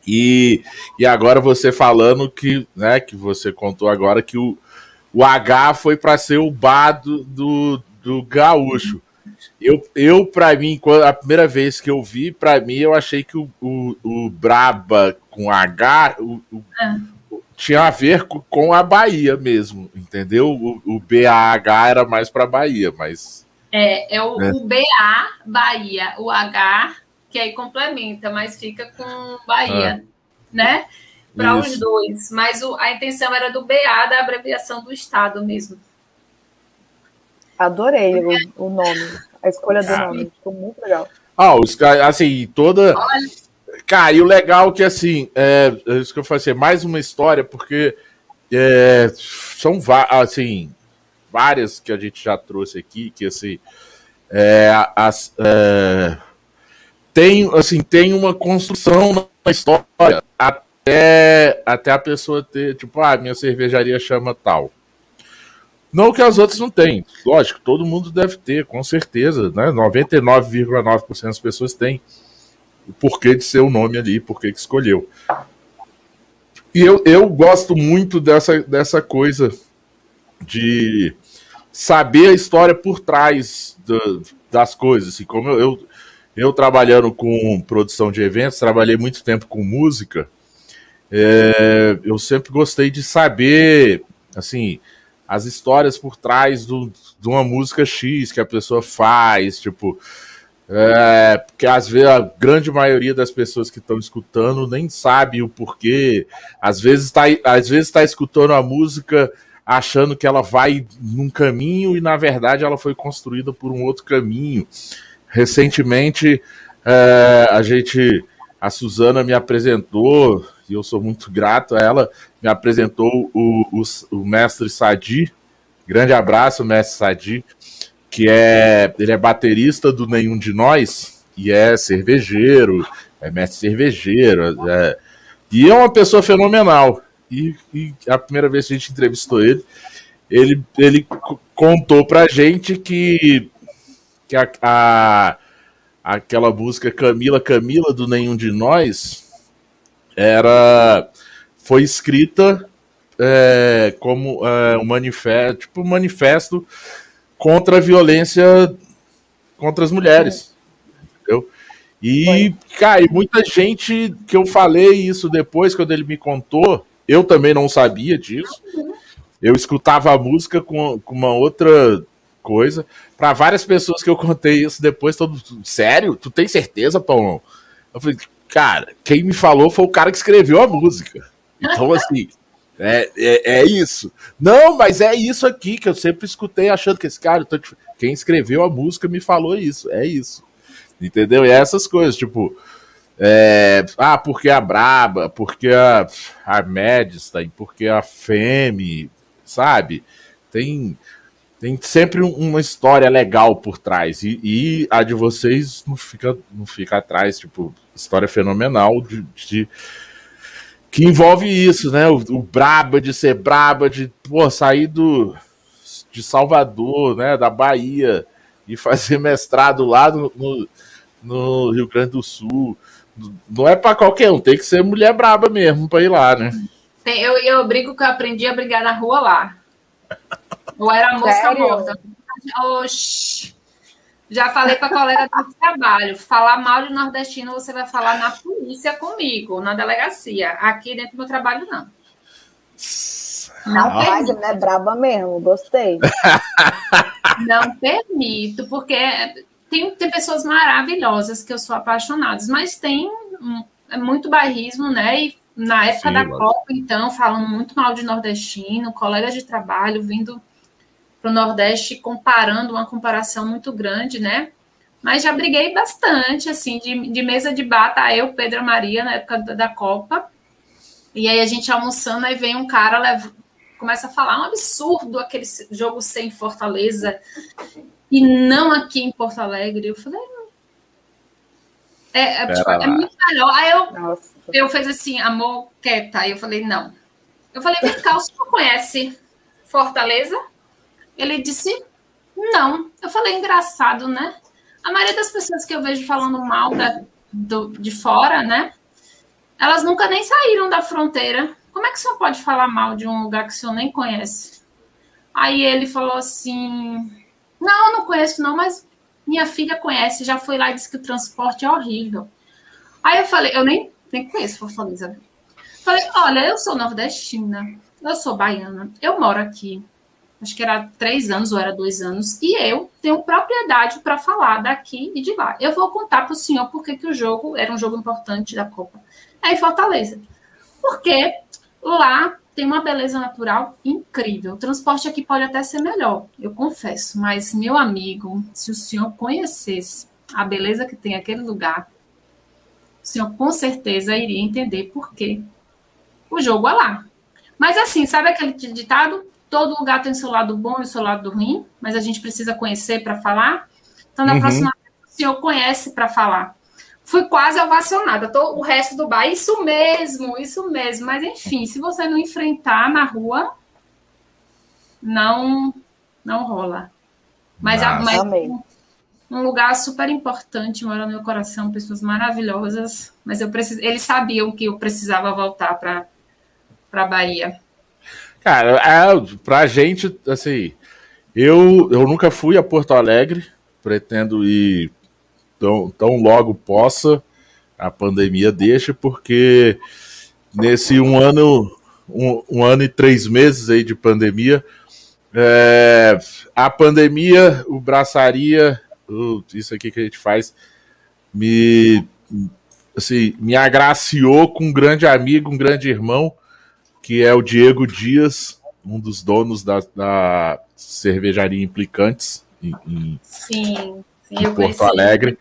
E, e agora você falando que, né, que você contou agora que o, o H foi para ser o bar do, do, do gaúcho. Eu, eu para mim, a primeira vez que eu vi, para mim, eu achei que o, o, o Braba com H, o, o, ah tinha a ver com a Bahia mesmo, entendeu? O, o BAH era mais para Bahia, mas. É, é o, né? o BA Bahia, o H, que aí complementa, mas fica com Bahia, ah. né? Para os dois. Mas o, a intenção era do BA, da abreviação do Estado mesmo. Adorei o, o nome, a escolha do ah. nome, ficou muito legal. Ah, os assim, toda. Olha Cara, e o legal é que, assim, é, é isso que eu falei, assim, é mais uma história, porque é, são, assim, várias que a gente já trouxe aqui, que, assim, é, as, é, tem, assim, tem uma construção na história até, até a pessoa ter, tipo, ah, minha cervejaria chama tal. Não que as outras não têm, lógico, todo mundo deve ter, com certeza, né? 99,9% das pessoas têm o porquê de ser o nome ali, porquê que escolheu. E eu, eu gosto muito dessa, dessa coisa de saber a história por trás das coisas. Assim, como eu, eu, eu trabalhando com produção de eventos, trabalhei muito tempo com música. É, eu sempre gostei de saber, assim, as histórias por trás do, de uma música X que a pessoa faz, tipo. É, porque às vezes a grande maioria das pessoas que estão escutando nem sabe o porquê. Às vezes está às vezes tá escutando a música achando que ela vai num caminho e na verdade ela foi construída por um outro caminho. Recentemente é, a gente a Suzana me apresentou e eu sou muito grato a ela, me apresentou o, o, o mestre Sadi. Grande abraço, mestre Sadi que é ele é baterista do Nenhum de Nós e é cervejeiro, é mestre cervejeiro, é, e é uma pessoa fenomenal. E, e, a primeira vez que a gente entrevistou ele, ele, ele contou pra gente que, que a, a, aquela música Camila Camila do Nenhum de Nós era foi escrita é, como é, um manifesto, tipo um manifesto contra a violência contra as mulheres. Entendeu? E, cara, e muita gente que eu falei isso depois, quando ele me contou, eu também não sabia disso. Eu escutava a música com, com uma outra coisa. Para várias pessoas que eu contei isso depois, todo sério? Tu tem certeza, Paulão? Eu falei, cara, quem me falou foi o cara que escreveu a música. Então, assim, é, é, é, isso. Não, mas é isso aqui que eu sempre escutei achando que esse cara. Quem escreveu a música me falou isso. É isso. Entendeu? E é essas coisas, tipo. É, ah, porque a Braba, porque a, a Medstein, porque a Femi, sabe? Tem, tem sempre uma história legal por trás. E, e, a de vocês não fica, não fica atrás, tipo, história fenomenal de, de que envolve isso, né? O, o, braba de ser braba, de pô, sair do, de Salvador, né? Da Bahia e fazer [LAUGHS] mestrado lá no, no, no Rio Grande do Sul. Não é para qualquer um, tem que ser mulher braba mesmo para ir lá, né? Eu, eu brigo que eu aprendi a brigar na rua lá. Ou era moça morta. Oxi. Já falei para colega do trabalho, falar mal de nordestino você vai falar na polícia comigo, na delegacia. Aqui dentro do meu trabalho, não. Não ah. permito. é braba mesmo, gostei. [LAUGHS] Não permito, porque tem, tem pessoas maravilhosas que eu sou apaixonada, mas tem é muito bairrismo, né? E na época Sim, da. Copa, então, falando muito mal de nordestino, colegas de trabalho vindo para o Nordeste comparando uma comparação muito grande, né? Mas já briguei bastante, assim, de, de mesa de bata, tá eu, Pedro Maria, na época da, da, Copa. E aí a gente almoçando, aí vem um cara, leva, começa a falar um absurdo aquele jogo sem Fortaleza e não aqui em Porto Alegre. Eu falei, é, é, tipo, é muito melhor. Aí eu, eu fiz assim, amor, quieta. Aí eu falei, não. Eu falei, vem cá, o senhor conhece Fortaleza? Ele disse, não. Eu falei, engraçado, né? A maioria das pessoas que eu vejo falando mal da, do, de fora, né? Elas nunca nem saíram da fronteira. Como é que senhor pode falar mal de um lugar que o senhor nem conhece? Aí ele falou assim: Não, não conheço, não, mas minha filha conhece, já foi lá e disse que o transporte é horrível. Aí eu falei: Eu nem, nem conheço Fortaleza. Falei: Olha, eu sou nordestina, eu sou baiana, eu moro aqui acho que era três anos ou era dois anos, e eu tenho propriedade para falar daqui e de lá. Eu vou contar para o senhor porque que o jogo era um jogo importante da Copa. É em Fortaleza. Porque lá tem uma beleza natural incrível. O transporte aqui pode até ser melhor, eu confesso, mas, meu amigo, se o senhor conhecesse a beleza que tem aquele lugar, o senhor com certeza iria entender por que o jogo é lá. Mas assim, sabe aquele ditado? Todo lugar tem o seu lado bom e o seu lado ruim, mas a gente precisa conhecer para falar. Então, na uhum. próxima vez, o senhor conhece para falar. Fui quase ovacionada, tô, o resto do bar, isso mesmo, isso mesmo. Mas, enfim, se você não enfrentar na rua, não não rola. Mas, a, mas um lugar super importante, mora no meu coração, pessoas maravilhosas. Mas eu precis, eles sabiam que eu precisava voltar para a Bahia. Cara, é, pra gente, assim, eu, eu nunca fui a Porto Alegre, pretendo ir tão, tão logo possa, a pandemia deixa, porque nesse um ano, um, um ano e três meses aí de pandemia, é, a pandemia, o braçaria, isso aqui que a gente faz, me, assim, me agraciou com um grande amigo, um grande irmão, que é o Diego Dias, um dos donos da, da cervejaria Implicantes, em, em, sim, sim, em Porto Alegre.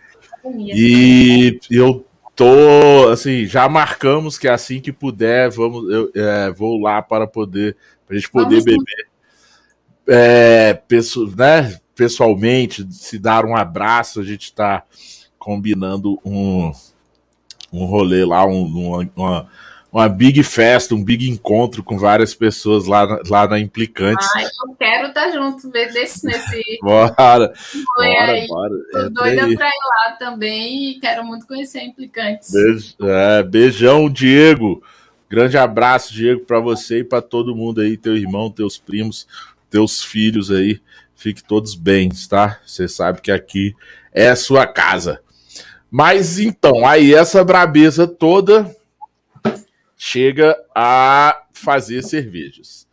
E eu tô, assim, já marcamos que assim que puder, vamos, eu é, vou lá para poder, a gente poder vamos beber. É, né, pessoalmente, se dar um abraço, a gente está combinando um, um rolê lá, um, uma, uma uma big festa, um big encontro com várias pessoas lá, lá na Implicantes. Ai, eu quero estar tá junto desse, nesse. [LAUGHS] bora, bora, bora. Tô doida para ir lá também e quero muito conhecer a Implicantes. Beijo, é, beijão, Diego. Grande abraço, Diego, para você e para todo mundo aí, teu irmão, teus primos, teus filhos aí. Fique todos bem, tá? Você sabe que aqui é a sua casa. Mas então, aí essa brabeza toda chega a fazer cervejas.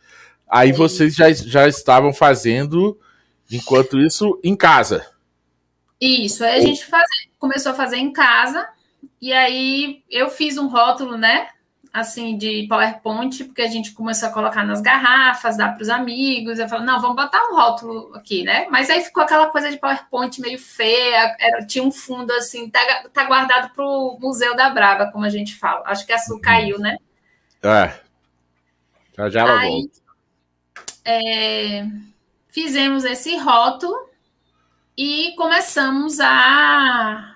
Aí vocês já, já estavam fazendo, enquanto isso, em casa. Isso, aí a gente faz, começou a fazer em casa, e aí eu fiz um rótulo, né? Assim, de PowerPoint, porque a gente começou a colocar nas garrafas, dar para os amigos. Eu falei, não, vamos botar um rótulo aqui, né? Mas aí ficou aquela coisa de PowerPoint meio feia, era, tinha um fundo assim, tá, tá guardado para o Museu da Braba, como a gente fala. Acho que a Sul caiu, né? É. Já já ela aí, volta. É, fizemos esse rótulo e começamos a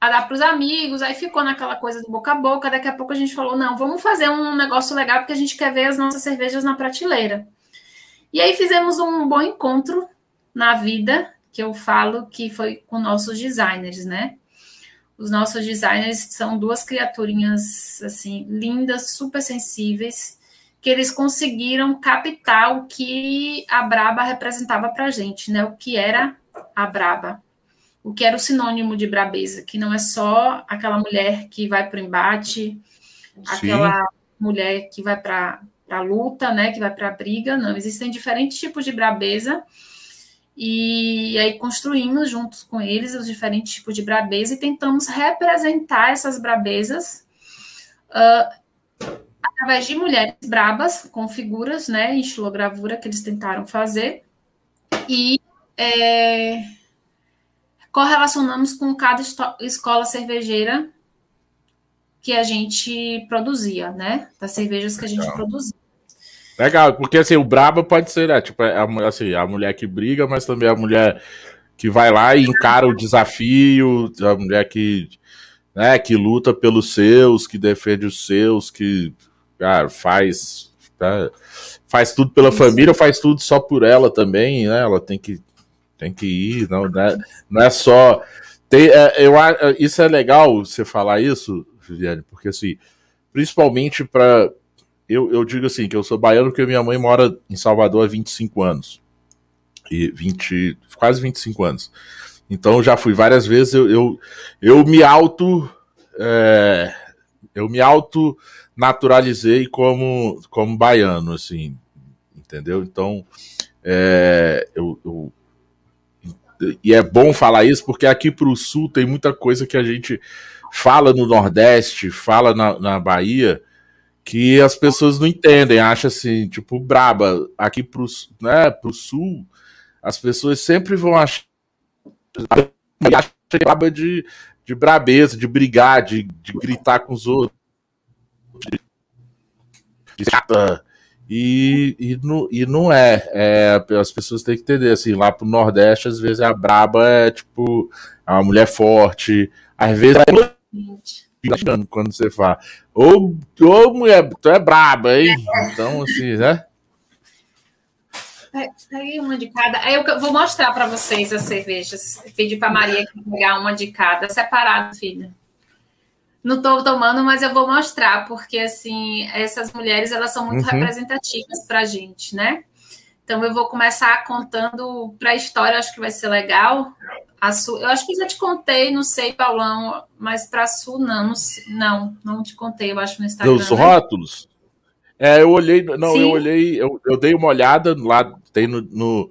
a dar para os amigos, aí ficou naquela coisa do boca a boca. Daqui a pouco a gente falou: não, vamos fazer um negócio legal porque a gente quer ver as nossas cervejas na prateleira. E aí fizemos um bom encontro na vida, que eu falo que foi com nossos designers, né? Os nossos designers são duas criaturinhas assim lindas, super sensíveis, que eles conseguiram captar o que a Braba representava para gente, né? O que era a Braba o que era o sinônimo de brabeza, que não é só aquela mulher que vai para o embate, Sim. aquela mulher que vai para a luta, né, que vai para a briga, não, existem diferentes tipos de brabeza, e aí construímos juntos com eles os diferentes tipos de brabeza e tentamos representar essas brabezas uh, através de mulheres brabas, com figuras, né, em estilogravura que eles tentaram fazer, e é, correlacionamos com cada escola cervejeira que a gente produzia, né? Das cervejas que a gente produzia. Legal, porque assim, o braba pode ser, né? Tipo, a, assim, a mulher que briga, mas também a mulher que vai lá e encara o desafio, a mulher que, né, que luta pelos seus, que defende os seus, que, cara, faz, tá, faz tudo pela Isso. família, faz tudo só por ela também, né? Ela tem que tem que ir, não, não, é, não é só. Tem, é, eu, isso é legal você falar isso, Juliane, porque assim, principalmente para. Eu, eu digo assim, que eu sou baiano porque minha mãe mora em Salvador há 25 anos. E 20, quase 25 anos. Então já fui várias vezes, eu, eu, eu me auto. É, eu me auto naturalizei como, como baiano, assim, entendeu? Então, é, eu, e é bom falar isso porque aqui para o sul tem muita coisa que a gente fala no Nordeste, fala na, na Bahia, que as pessoas não entendem, acham assim, tipo, braba. Aqui para né, o sul, as pessoas sempre vão achar, acham braba de, de brabeza, de brigar, de, de gritar com os outros. De, de e, e, não, e não é. é. As pessoas têm que entender, assim, lá pro Nordeste, às vezes a braba é tipo, é uma mulher forte, às vezes é quando você fala, ô, ô mulher, tu é braba, hein? Então, assim, né? Peguei uma de cada. Aí eu vou mostrar para vocês as cervejas. Pedi para Maria pegar uma de cada, separado, filha. Não estou tomando, mas eu vou mostrar, porque assim, essas mulheres elas são muito uhum. representativas para a gente, né? Então eu vou começar contando para a história, acho que vai ser legal. A Sul, eu acho que já te contei, não sei, Paulão, mas para Sul não, não, não te contei, eu acho no Instagram. Dos né? rótulos? É, eu olhei, não, Sim. eu olhei, eu, eu dei uma olhada lá, tem no, no,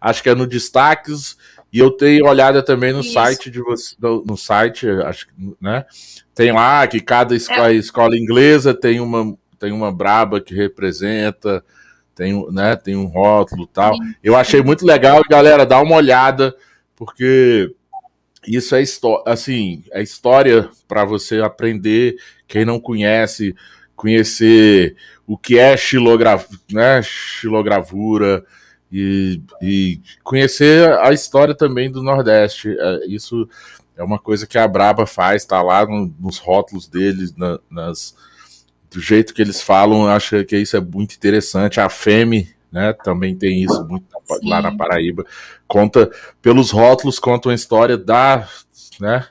acho que é no destaques, e eu tenho olhada também no Isso. site de você, no, site, acho que, né? Tem lá que cada escola, é. escola inglesa tem uma, tem uma braba que representa, tem, né, tem um rótulo tal. Sim. Eu achei muito legal, galera, dá uma olhada, porque isso é assim, é história para você aprender, quem não conhece, conhecer o que é né, xilogravura e, e conhecer a história também do Nordeste. É, isso é uma coisa que a Braba faz, tá lá no, nos rótulos deles, na, nas, do jeito que eles falam, acho que isso é muito interessante. A FEME, né, também tem isso muito lá na Paraíba. Conta, pelos rótulos, conta uma história da, né,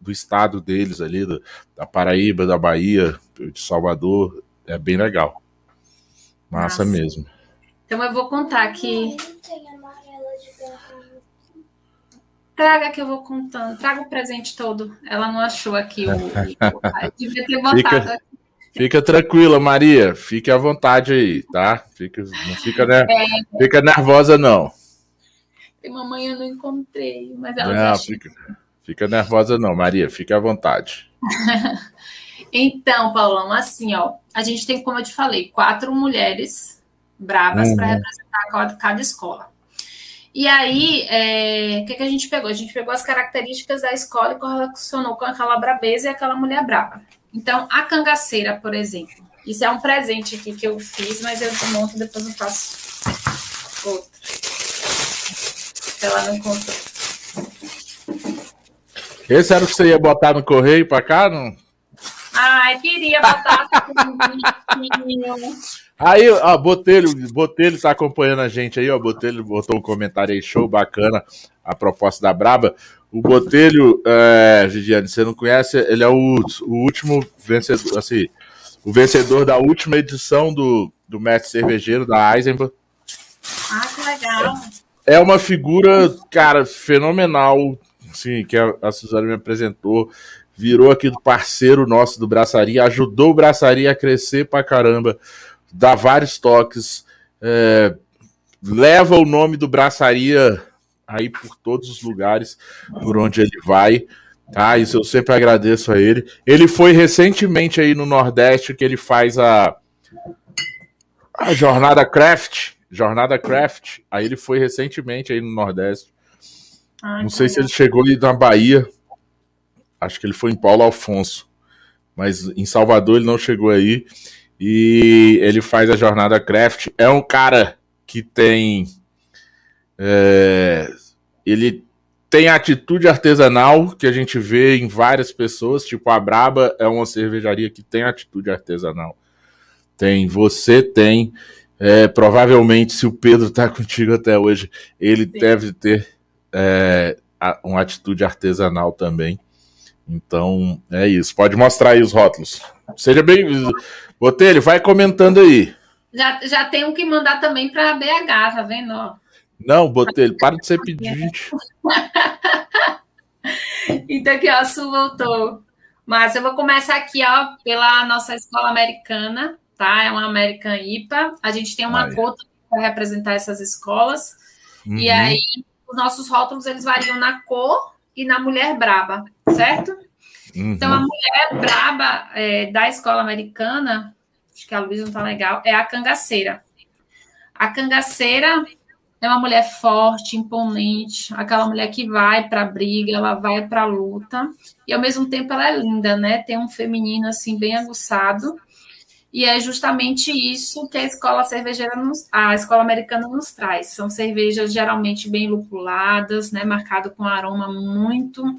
do estado deles ali, do, da Paraíba, da Bahia, de Salvador. É bem legal. Massa Nossa. mesmo. Então eu vou contar aqui. Traga que eu vou contando. Traga o presente todo. Ela não achou aqui o. [LAUGHS] devia ter botado fica, aqui. Fica tranquila, Maria. Fique à vontade aí, tá? Fica, não fica, né? É. fica nervosa, não. Tem mamãe eu não encontrei, mas ela não, fica, fica nervosa, não, Maria. Fique à vontade. [LAUGHS] então, Paulão, assim, ó, a gente tem, como eu te falei, quatro mulheres brabas uhum. para representar cada escola. E aí, é, o que, que a gente pegou? A gente pegou as características da escola e correlacionou com aquela brabeza e aquela mulher braba. Então, a cangaceira, por exemplo, isso é um presente aqui que eu fiz, mas eu desmonto depois eu faço outro. Ela não contou. Esse era o que você ia botar no correio para cá, não? Ai, queria botar [LAUGHS] Aí, ó, Botelho, Botelho tá acompanhando a gente aí, ó. Botelho botou um comentário aí, show bacana, a proposta da Braba. O Botelho, é, Gigiane, você não conhece? Ele é o, o último vencedor, assim, o vencedor da última edição do, do Mestre Cervejeiro, da Eisenbahn. Ah, que legal. É uma figura, cara, fenomenal, assim, que a, a Suzana me apresentou. Virou aqui do parceiro nosso do Braçaria, ajudou o Braçaria a crescer pra caramba dá vários toques, é, leva o nome do Braçaria aí por todos os lugares por onde ele vai. Tá, isso eu sempre agradeço a ele. Ele foi recentemente aí no Nordeste que ele faz a, a Jornada Craft. Jornada Craft. Aí ele foi recentemente aí no Nordeste. Não sei se ele chegou ali na Bahia. Acho que ele foi em Paulo Afonso. Mas em Salvador ele não chegou aí. E ele faz a jornada craft. É um cara que tem. É, ele tem atitude artesanal que a gente vê em várias pessoas. Tipo, a Braba é uma cervejaria que tem atitude artesanal. Tem, você tem. É, provavelmente, se o Pedro está [LAUGHS] contigo até hoje, ele Sim. deve ter é, uma atitude artesanal também. Então, é isso. Pode mostrar aí os rótulos. Seja bem. Botelho, vai comentando aí. Já, já tenho que mandar também para BH, tá vendo? Não, Botelho, para de ser pedinte. [LAUGHS] então aqui, ó, a Su voltou. Mas eu vou começar aqui, ó, pela nossa escola americana, tá? É uma American IPA. A gente tem uma Ai. cota para representar essas escolas. Uhum. E aí, os nossos rótulos, eles variam na cor e na mulher braba, certo? Uhum. Então, a mulher braba é, da escola americana, acho que a Luísa não tá legal, é a cangaceira. A cangaceira é uma mulher forte, imponente, aquela mulher que vai para a briga, ela vai para a luta, e ao mesmo tempo ela é linda, né? Tem um feminino assim bem aguçado. E é justamente isso que a escola cervejeira nos, a escola americana nos traz. São cervejas geralmente bem lupuladas, né, marcado com aroma muito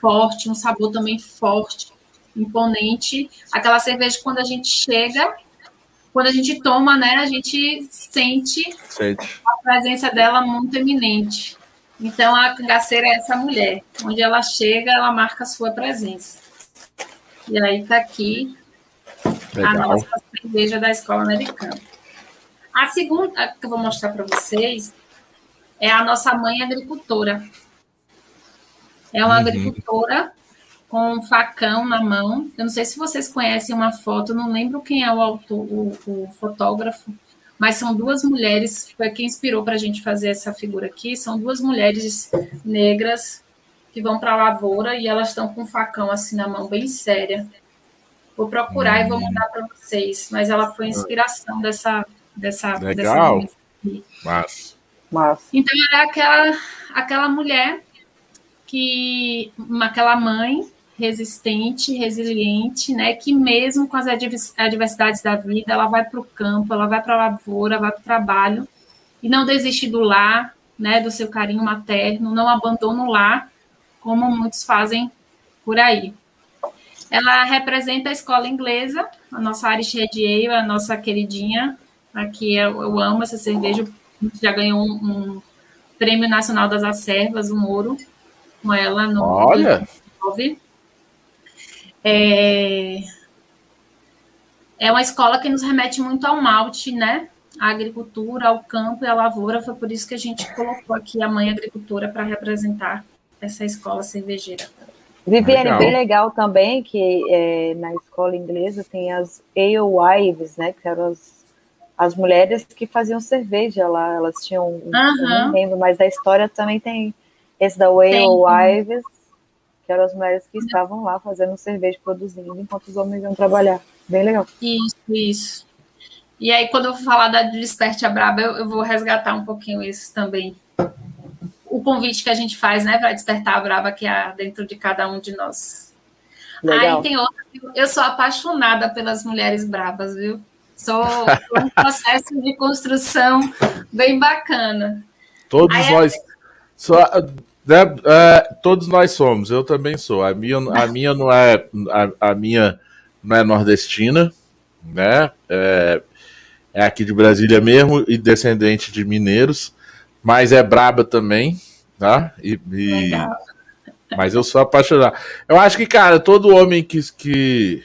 forte, um sabor também forte, imponente. Aquela cerveja quando a gente chega, quando a gente toma, né, a gente sente, sente. a presença dela muito eminente. Então a cangaceira é essa mulher, onde ela chega, ela marca a sua presença. E aí está aqui Legal. a nossa cerveja da escola americana. A segunda que eu vou mostrar para vocês é a nossa mãe agricultora. É uma uhum. agricultora com um facão na mão. Eu não sei se vocês conhecem uma foto, não lembro quem é o autor, o, o fotógrafo, mas são duas mulheres, foi quem inspirou para a gente fazer essa figura aqui. São duas mulheres negras que vão para a lavoura e elas estão com um facão assim na mão, bem séria. Vou procurar hum. e vou hum. mandar para vocês, mas ela foi a inspiração dessa. dessa Legal. Dessa Mas. Mas. Então, era aquela, aquela mulher que. aquela mãe resistente, resiliente, né? Que mesmo com as adversidades da vida, ela vai para o campo, ela vai para a lavoura, vai para o trabalho e não desiste do lar, né? Do seu carinho materno, não abandona o lar, como muitos fazem por aí. Ela representa a escola inglesa, a nossa Red Ale, a nossa queridinha. Aqui eu, eu amo essa cerveja, já ganhou um, um Prêmio Nacional das Acervas, um ouro, com ela no Olha! 2019. É, é uma escola que nos remete muito ao malte, né? A agricultura, ao campo e à lavoura. Foi por isso que a gente colocou aqui a mãe agricultora para representar essa escola cervejeira. Viviane, legal. bem legal também que é, na escola inglesa tem as alewives, né? Que eram as, as mulheres que faziam cerveja lá. Elas tinham, uhum. não lembro, mas da história também tem esse da alewives, que eram as mulheres que estavam lá fazendo cerveja, produzindo, enquanto os homens iam trabalhar. Bem legal. Isso, isso. E aí, quando eu vou falar da Desperte a Braba, eu, eu vou resgatar um pouquinho isso também. O convite que a gente faz, né, para despertar a Braba que há dentro de cada um de nós. Legal. Aí tem outra, eu sou apaixonada pelas mulheres bravas, viu? Sou um processo de construção bem bacana. Todos aí, nós. Só, é, todos nós somos, eu também sou. A minha, a minha não é a, a minha não é nordestina, né? É, é, aqui de Brasília mesmo e descendente de mineiros, mas é braba também, tá? E, e mas eu sou apaixonado. Eu acho que, cara, todo homem que que,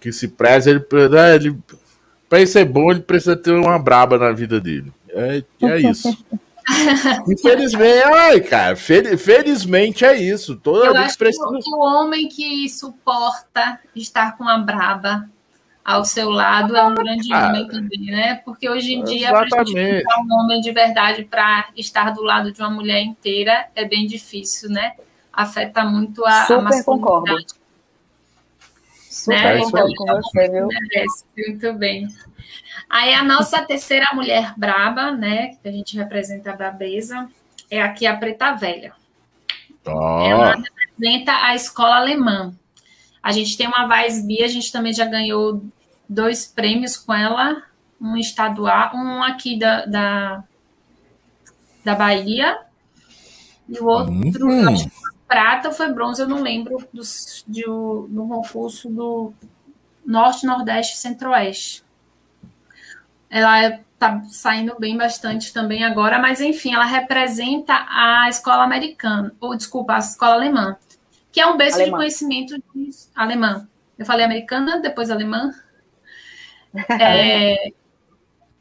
que se preza, ele, né, ele para ser bom, ele precisa ter uma braba na vida dele. É, é isso. [LAUGHS] Infelizmente, ai, cara, felizmente é isso. Toda Eu acho precisa... que o homem que suporta estar com a braba ao seu lado é um grande ah, homem também, né? Porque hoje em dia, para um homem de verdade para estar do lado de uma mulher inteira é bem difícil, né? Afeta muito a, Super a masculinidade. Concordo. Né? Super né? concordo com você, viu? Muito bem. Aí a nossa terceira mulher braba, né, que a gente representa a brabeza, é aqui a Preta Velha. Oh. Ela representa a escola alemã. A gente tem uma Weissbier, a gente também já ganhou dois prêmios com ela, um estadual, um aqui da, da, da Bahia, e o outro, hum. acho que foi prata ou foi bronze, eu não lembro, do, de, do concurso do Norte, Nordeste e Centro-Oeste. Ela está saindo bem bastante também agora, mas enfim, ela representa a escola americana, ou desculpa, a escola alemã, que é um berço alemã. de conhecimento de alemã. Eu falei americana, depois alemã. [LAUGHS] É,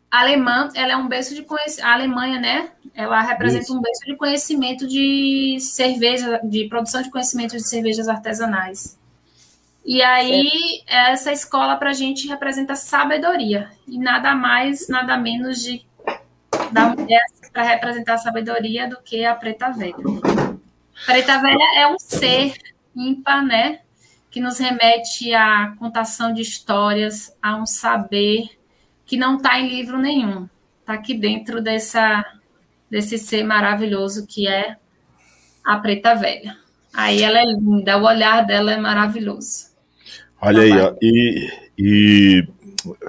alemã, ela é um berço de conhecimento. A Alemanha, né? Ela representa Isso. um berço de conhecimento de cerveja, de produção de conhecimento de cervejas artesanais. E aí, essa escola para a gente representa sabedoria. E nada mais, nada menos de da mulher para representar sabedoria do que a preta velha. Preta velha é um ser ímpar, né? Que nos remete à contação de histórias, a um saber que não está em livro nenhum. Está aqui dentro dessa, desse ser maravilhoso que é a preta velha. Aí ela é linda, o olhar dela é maravilhoso. Olha aí, ó, e, e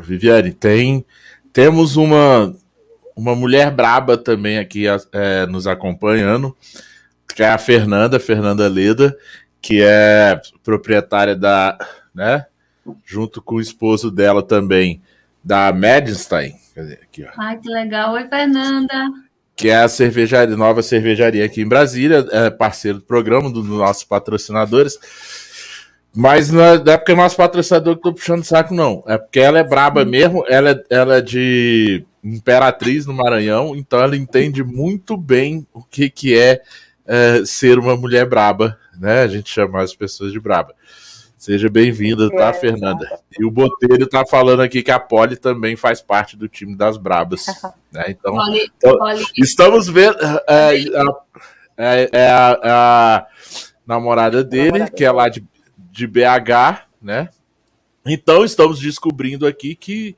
Viviane, tem, temos uma, uma mulher braba também aqui é, nos acompanhando, que é a Fernanda, Fernanda Leda, que é proprietária da, né, junto com o esposo dela também, da Medstein. Aqui, ó. Ai, que legal. Oi, Fernanda. Que é a cervejaria, nova cervejaria aqui em Brasília, é parceiro do programa, um dos nossos patrocinadores. Mas não é, porque é nosso patrocinador que tô puxando saco, não. É porque ela é braba mesmo, ela é, ela é de Imperatriz no Maranhão, então ela entende muito bem o que, que é, é, ser uma mulher braba, né? A gente chama as pessoas de braba. Seja bem-vinda, tá, é, Fernanda? E o Botelho tá falando aqui que a Polly também faz parte do time das Brabas. né? Então, Poli, então Poli. estamos vendo. É, é, é a, a, namorada dele, namorada que é lá de, de BH, né? Então, estamos descobrindo aqui que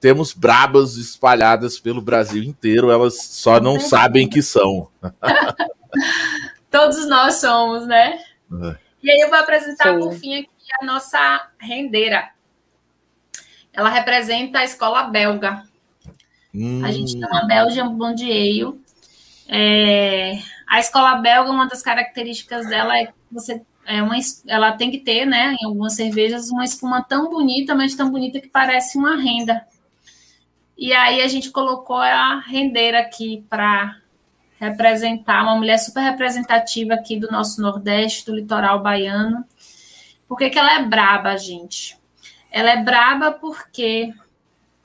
temos brabas espalhadas pelo Brasil inteiro, elas só não sabem que são. [LAUGHS] Todos nós somos, né? É. E aí eu vou apresentar Sim. por fim aqui a nossa rendeira. Ela representa a escola belga. Hum. A gente tem uma Belgian Blonde É, a escola belga, uma das características dela é que você é uma, ela tem que ter, né, em algumas cervejas, uma espuma tão bonita, mas tão bonita que parece uma renda. E aí a gente colocou a rendeira aqui para representar uma mulher super representativa aqui do nosso Nordeste, do litoral baiano. Por que, que ela é braba, gente? Ela é braba porque,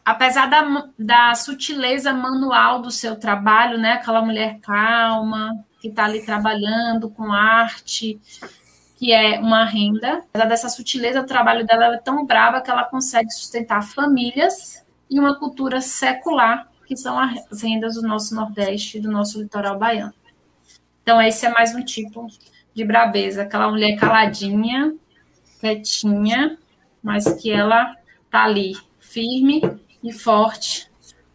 apesar da, da sutileza manual do seu trabalho, né? Aquela mulher calma, que está ali trabalhando com arte, que é uma renda. Apesar dessa sutileza, o trabalho dela é tão braba que ela consegue sustentar famílias e uma cultura secular que são as rendas do nosso Nordeste e do nosso litoral baiano. Então, esse é mais um tipo de brabeza, aquela mulher caladinha, quietinha, mas que ela tá ali, firme e forte,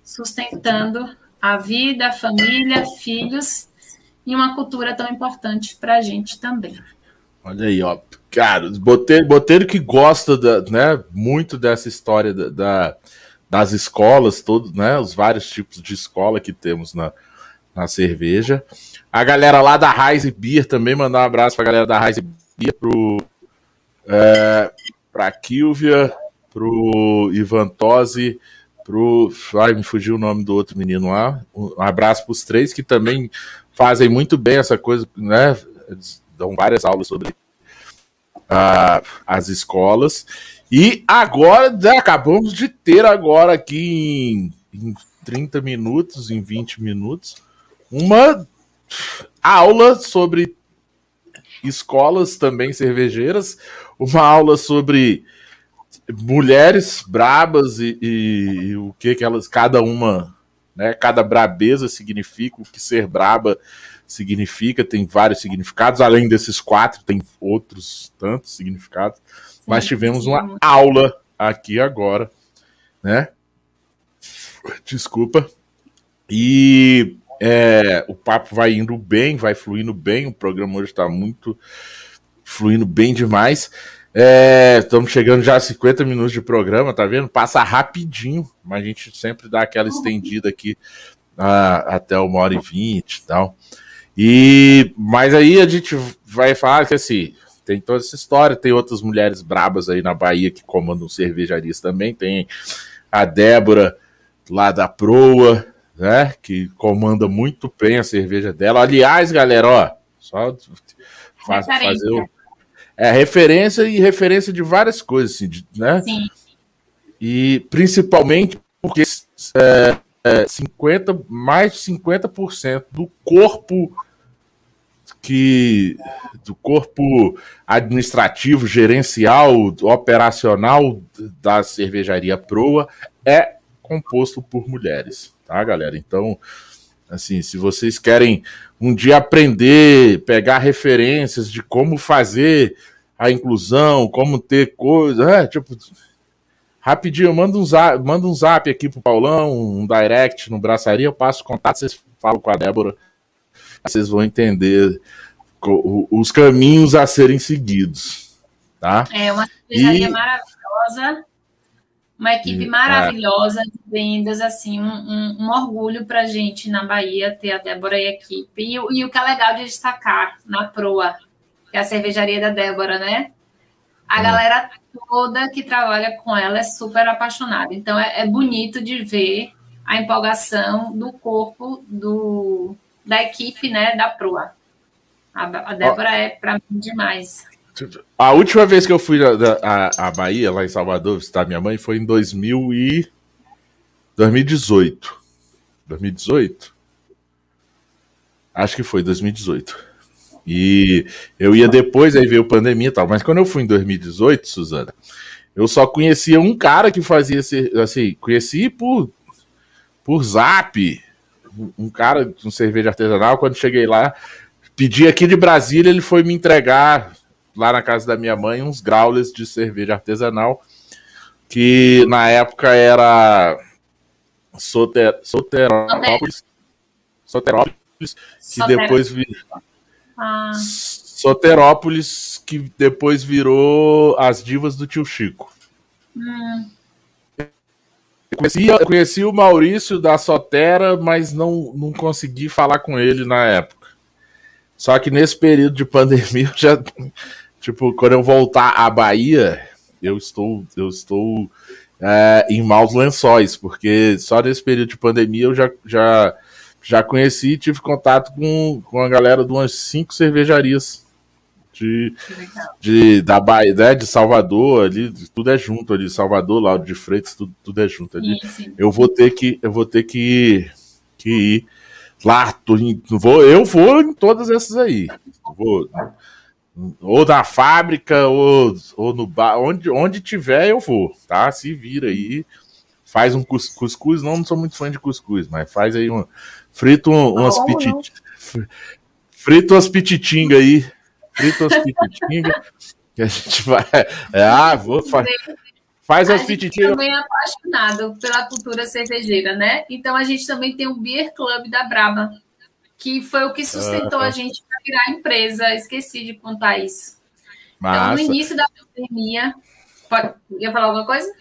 sustentando a vida, a família, filhos e uma cultura tão importante para a gente também. Olha aí, ó. Cara, boteiro, boteiro que gosta da, né, muito dessa história da, da das escolas, todos, né? Os vários tipos de escola que temos na, na cerveja. A galera lá da Rise Beer também mandar um abraço pra galera da Rise Beer, pro é, pra Kilvia, pro Ivan Tosi, pro. Ai, me fugiu o nome do outro menino lá. Um abraço pros três que também fazem muito bem essa coisa, né? Dão várias aulas sobre uh, as escolas. E agora, acabamos de ter agora aqui em, em 30 minutos, em 20 minutos, uma aula sobre escolas também cervejeiras, uma aula sobre mulheres brabas e, e, e, o que que elas, cada uma, né, cada brabeza significa, o que ser braba significa, tem vários significados, além desses quatro, tem outros tantos significados. Mas tivemos uma aula aqui agora, né? Desculpa. E é, o papo vai indo bem, vai fluindo bem. O programa hoje está muito fluindo bem demais. É, estamos chegando já a 50 minutos de programa, tá vendo? Passa rapidinho, mas a gente sempre dá aquela estendida aqui uh, até uma hora e vinte e tal. E, mas aí a gente vai falar que assim, tem toda essa história. Tem outras mulheres brabas aí na Bahia que comandam cervejarias também. Tem a Débora lá da Proa, né? Que comanda muito bem a cerveja dela. Aliás, galera, ó, só faz, fazer o. É referência e referência de várias coisas, assim, né? Sim. E principalmente porque é, é, 50, mais de 50% do corpo que do corpo administrativo, gerencial, operacional da cervejaria Proa é composto por mulheres, tá, galera? Então, assim, se vocês querem um dia aprender, pegar referências de como fazer a inclusão, como ter coisa, é, tipo, rapidinho, manda um zap, manda um zap aqui pro Paulão, um direct no Braçaria, eu passo contato, vocês falam com a Débora vocês vão entender os caminhos a serem seguidos. Tá? É uma cervejaria e... maravilhosa, uma equipe maravilhosa é. de vendas, assim, um, um, um orgulho para gente na Bahia ter a Débora e a equipe. E, e, o que é legal de destacar na Proa, que é a cervejaria da Débora, né? A hum. galera toda que trabalha com ela é super apaixonada. Então é, é bonito de ver a empolgação do corpo do, da equipe, né, da Proa. A, a Débora é para mim demais. A última vez que eu fui à Bahia, lá em Salvador, visitar minha mãe, foi em 2000 e... 2018. 2018? Acho que foi 2018. E eu ia depois, aí veio pandemia e tal. Mas quando eu fui em 2018, Suzana, eu só conhecia um cara que fazia esse, assim, conheci por, por zap, um cara com cerveja artesanal. Quando cheguei lá, pedi aqui de Brasília, ele foi me entregar lá na casa da minha mãe uns graules de cerveja artesanal, que na época era Soter, Soterópolis, Soterópolis, que depois. Ah. Soterópolis, que depois virou as divas do tio Chico. Hum. Eu conheci, eu conheci o Maurício da Sotera, mas não, não consegui falar com ele na época. Só que nesse período de pandemia, eu já, tipo, quando eu voltar à Bahia, eu estou, eu estou é, em maus lençóis, porque só nesse período de pandemia eu já, já, já conheci e tive contato com, com a galera de umas cinco cervejarias de, de da Bahia, né, de Salvador, ali, tudo é junto ali, Salvador, Lauro de Freitas, tudo, tudo é junto ali. Eu vou ter que, eu vou ter que, que ir lá, tô, vou, eu vou em todas essas aí. Vou, ou na fábrica, ou, ou no bar, onde, onde tiver eu vou, tá? Se vira aí, faz um cuscuz, não, não sou muito fã de cuscuz, mas faz aí um, frito um, umas oh, petit, frito umas pititinga aí, frito umas pititinga, [LAUGHS] que a gente vai, é, ah, vou fazer. Faz as pititinhas. também é apaixonado pela cultura cervejeira, né? Então a gente também tem o Beer Club da Braba, que foi o que sustentou a gente para virar empresa. Esqueci de contar isso. Massa. Então, no início da pandemia. Pode... Ia falar alguma coisa?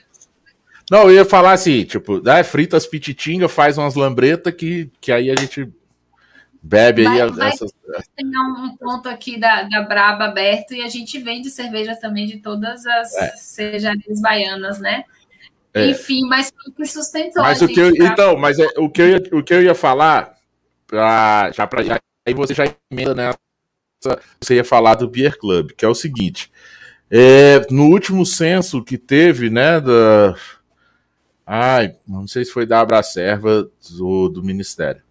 Não, eu ia falar assim, tipo, né, frita as pititinga, faz umas lambretas que, que aí a gente bebe vai, aí vai essas... Tem um ponto aqui da, da Braba aberto e a gente vende cerveja também de todas as é. cervejarias baianas, né? É. Enfim, mas o que sustentou mas o que eu, pra... Então, mas é, o, que eu ia, o que eu ia falar pra, já para aí você já emenda nessa você ia falar do Beer Club, que é o seguinte, é, no último censo que teve, né, da ai, não sei se foi da Abracerva do, do Ministério,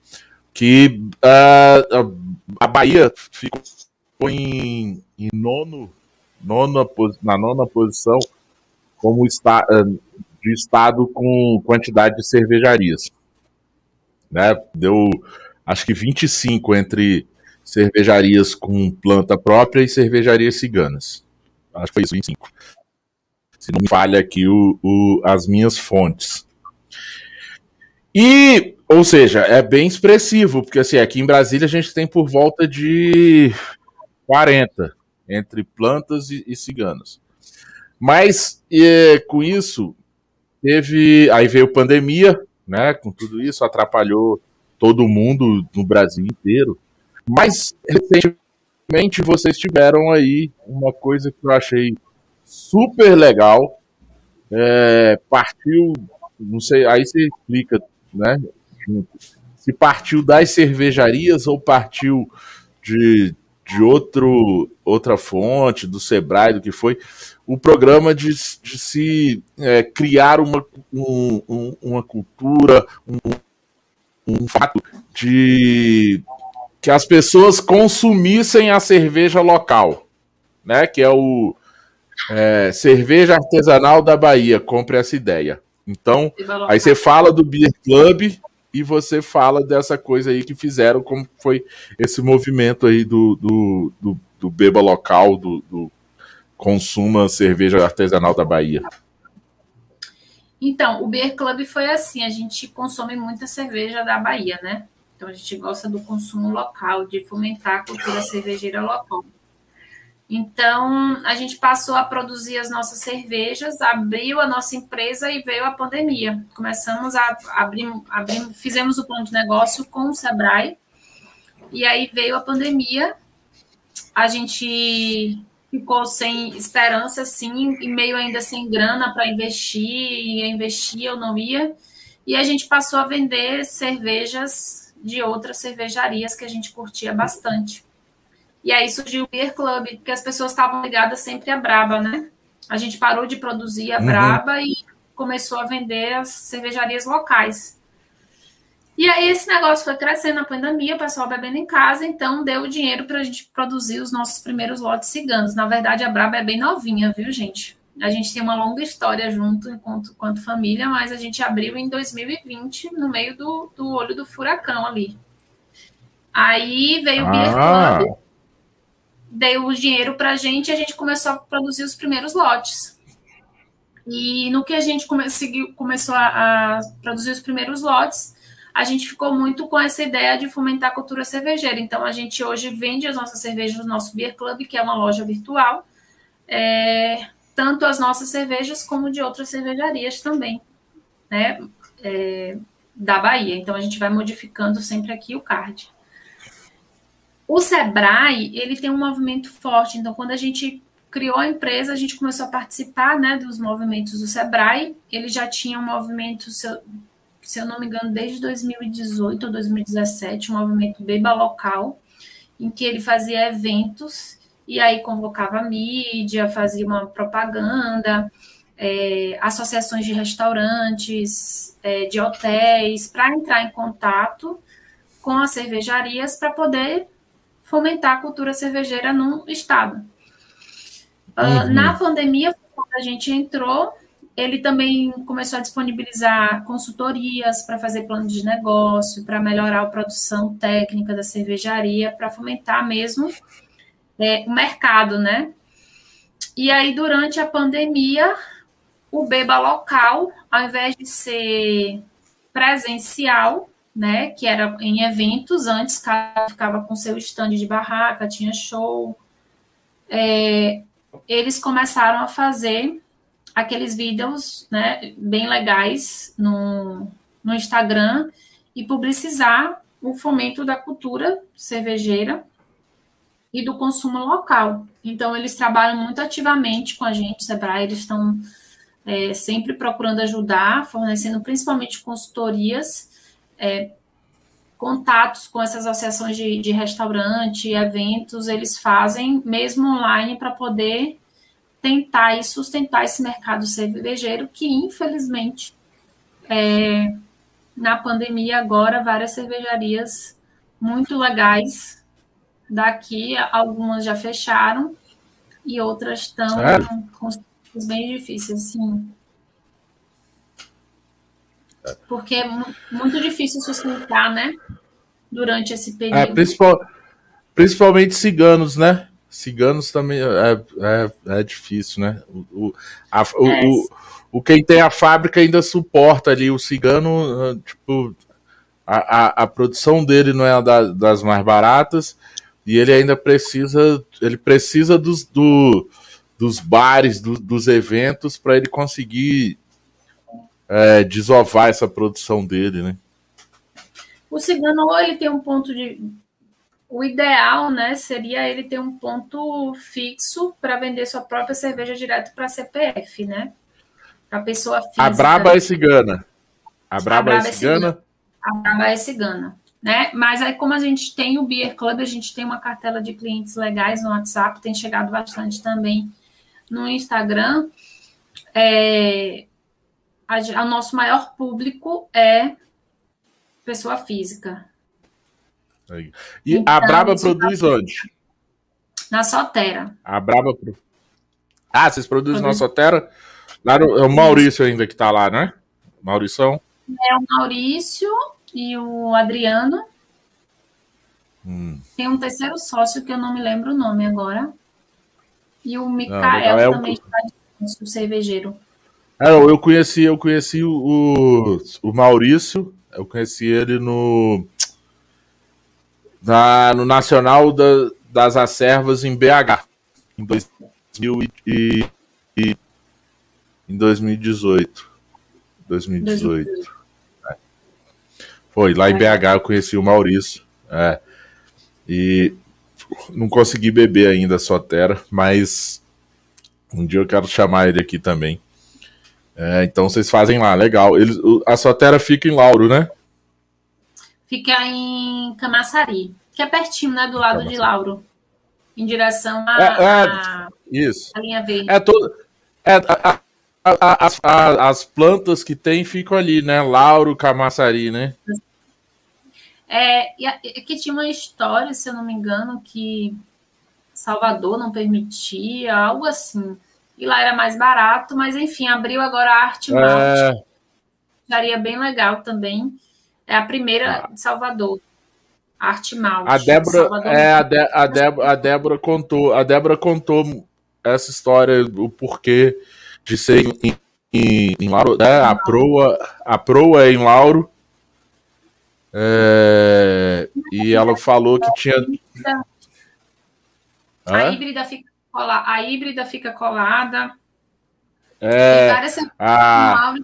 que uh, a Bahia ficou em, em nono, nona, na nona posição como está, uh, de estado com quantidade de cervejarias. Né? Deu acho que 25 entre cervejarias com planta própria e cervejarias ciganas. Acho que foi isso, 25. Se não me falha aqui o, o, as minhas fontes. E, ou seja, é bem expressivo, porque assim, aqui em Brasília a gente tem por volta de 40 entre plantas e, e ciganas. Mas e, com isso, teve. Aí veio pandemia, né? Com tudo isso, atrapalhou todo mundo no Brasil inteiro. Mas recentemente vocês tiveram aí uma coisa que eu achei super legal. É, partiu, não sei, aí você explica, né? Se partiu das cervejarias ou partiu de, de outro, outra fonte, do Sebrae, do que foi, o programa de, de se é, criar uma, um, um, uma cultura, um, um fato de que as pessoas consumissem a cerveja local, né? Que é o é, cerveja artesanal da Bahia. Compre essa ideia. Então, aí você fala do Beer Club e você fala dessa coisa aí que fizeram, como foi esse movimento aí do, do, do, do beba local, do, do consuma cerveja artesanal da Bahia. Então, o Beer Club foi assim: a gente consome muita cerveja da Bahia, né? Então, a gente gosta do consumo local, de fomentar a cultura cervejeira local. Então, a gente passou a produzir as nossas cervejas, abriu a nossa empresa e veio a pandemia. Começamos a abrir, abrir fizemos o plano de negócio com o Sebrae, e aí veio a pandemia. A gente ficou sem esperança, assim, e meio ainda sem grana para investir, ia investir ou não ia. E a gente passou a vender cervejas de outras cervejarias que a gente curtia bastante. E aí surgiu o Beer Club, porque as pessoas estavam ligadas sempre à Braba, né? A gente parou de produzir a uhum. Braba e começou a vender as cervejarias locais. E aí esse negócio foi crescendo na pandemia, o pessoal bebendo em casa, então deu dinheiro para a gente produzir os nossos primeiros lotes ciganos. Na verdade, a Braba é bem novinha, viu, gente? A gente tem uma longa história junto enquanto, enquanto família, mas a gente abriu em 2020, no meio do, do olho do furacão ali. Aí veio o Beer ah. Club, deu o dinheiro para a gente e a gente começou a produzir os primeiros lotes. E no que a gente come, seguiu, começou a, a produzir os primeiros lotes, a gente ficou muito com essa ideia de fomentar a cultura cervejeira. Então, a gente hoje vende as nossas cervejas no nosso Beer Club, que é uma loja virtual, é, tanto as nossas cervejas como de outras cervejarias também, né, é, da Bahia. Então, a gente vai modificando sempre aqui o card. O Sebrae, ele tem um movimento forte. Então, quando a gente criou a empresa, a gente começou a participar né, dos movimentos do Sebrae. Ele já tinha um movimento, se eu não me engano, desde 2018 ou 2017, um movimento Beba Local, em que ele fazia eventos e aí convocava a mídia, fazia uma propaganda, é, associações de restaurantes, é, de hotéis, para entrar em contato com as cervejarias para poder fomentar a cultura cervejeira no estado. Uh, Na pandemia, quando a gente entrou, ele também começou a disponibilizar consultorias para fazer planos de negócio, para melhorar a produção técnica da cervejaria, para fomentar mesmo é, o mercado, né? E aí, durante a pandemia, o Beba local, ao invés de ser presencial, né, que era em eventos, antes ficava com seu stand de barraca, tinha show, é, eles começaram a fazer aqueles vídeos né, bem legais no, no Instagram e publicizar o fomento da cultura cervejeira e do consumo local. Então, eles trabalham muito ativamente com a gente, Sebrae, eles estão é, sempre procurando ajudar, fornecendo principalmente consultorias, é, contatos com essas associações de, de restaurante, eventos, eles fazem mesmo online para poder tentar e sustentar esse mercado cervejeiro que, infelizmente, é, na pandemia agora, várias cervejarias muito legais daqui, algumas já fecharam e outras estão com bem difíceis, Porque é muito difícil sustentar, né? Durante esse é, período. É, principal, principalmente ciganos, né? Ciganos também é, é, é difícil, né? O, o, a, o, é. o, o, quem tem a fábrica ainda suporta ali. O cigano, ah, tipo, a, a, a produção dele não é a da, das mais baratas e ele ainda precisa, ele precisa dos, do, dos bares, do, dos eventos para ele conseguir é, desovar essa produção dele, né? O cigano ou ele tem um ponto de o ideal, né, seria ele ter um ponto fixo para vender sua própria cerveja direto para CPF, né? Para pessoa física. A Braba é cigana. A Braba, a Braba é, é cigana. A Braba é cigana, né? Mas aí como a gente tem o Beer Club, a gente tem uma cartela de clientes legais no WhatsApp, tem chegado bastante também no Instagram. É, o nosso maior público é pessoa física, e então, a Braba produz tá... onde? Na Sotera. A Braba. Ah, vocês produzem produz... na Sotera? Lá no, é o Maurício ainda que tá lá, né? Maurição. É o Maurício e o Adriano. Hum. Tem um terceiro sócio que eu não me lembro o nome agora. E o Micael é também está o cervejeiro. É, eu conheci, eu conheci o, o Maurício, eu conheci ele no na, no Nacional da, das Acervas em BH, em, 2000 e, e, em 2018. 2018. É. Foi, lá em BH eu conheci o Maurício. É, e não consegui beber ainda só Terra, mas um dia eu quero chamar ele aqui também. É, então vocês fazem lá, legal. Eles, a Sotera fica em Lauro, né? Fica em Camaçari, que é pertinho, né? Do lado Camaçari. de Lauro. Em direção à é, é, isso. linha verde. É todo. É, a, a, a, as, plantas que tem ficam ali, né? Lauro, Camaçari, né? É, e que tinha uma história, se eu não me engano, que Salvador não permitia, algo assim. E lá era mais barato, mas enfim, abriu agora a Arte é... Daria bem legal também. É a primeira ah. de Salvador. Arte Malte. A Débora, é, a, de, a, Débora, a Débora contou, a Débora contou essa história, o porquê de ser em, em, em Lauro, né? A proa, a proa é em Lauro. É, e ela falou que tinha. A híbrida fica colada. A híbrida fica colada. É. A...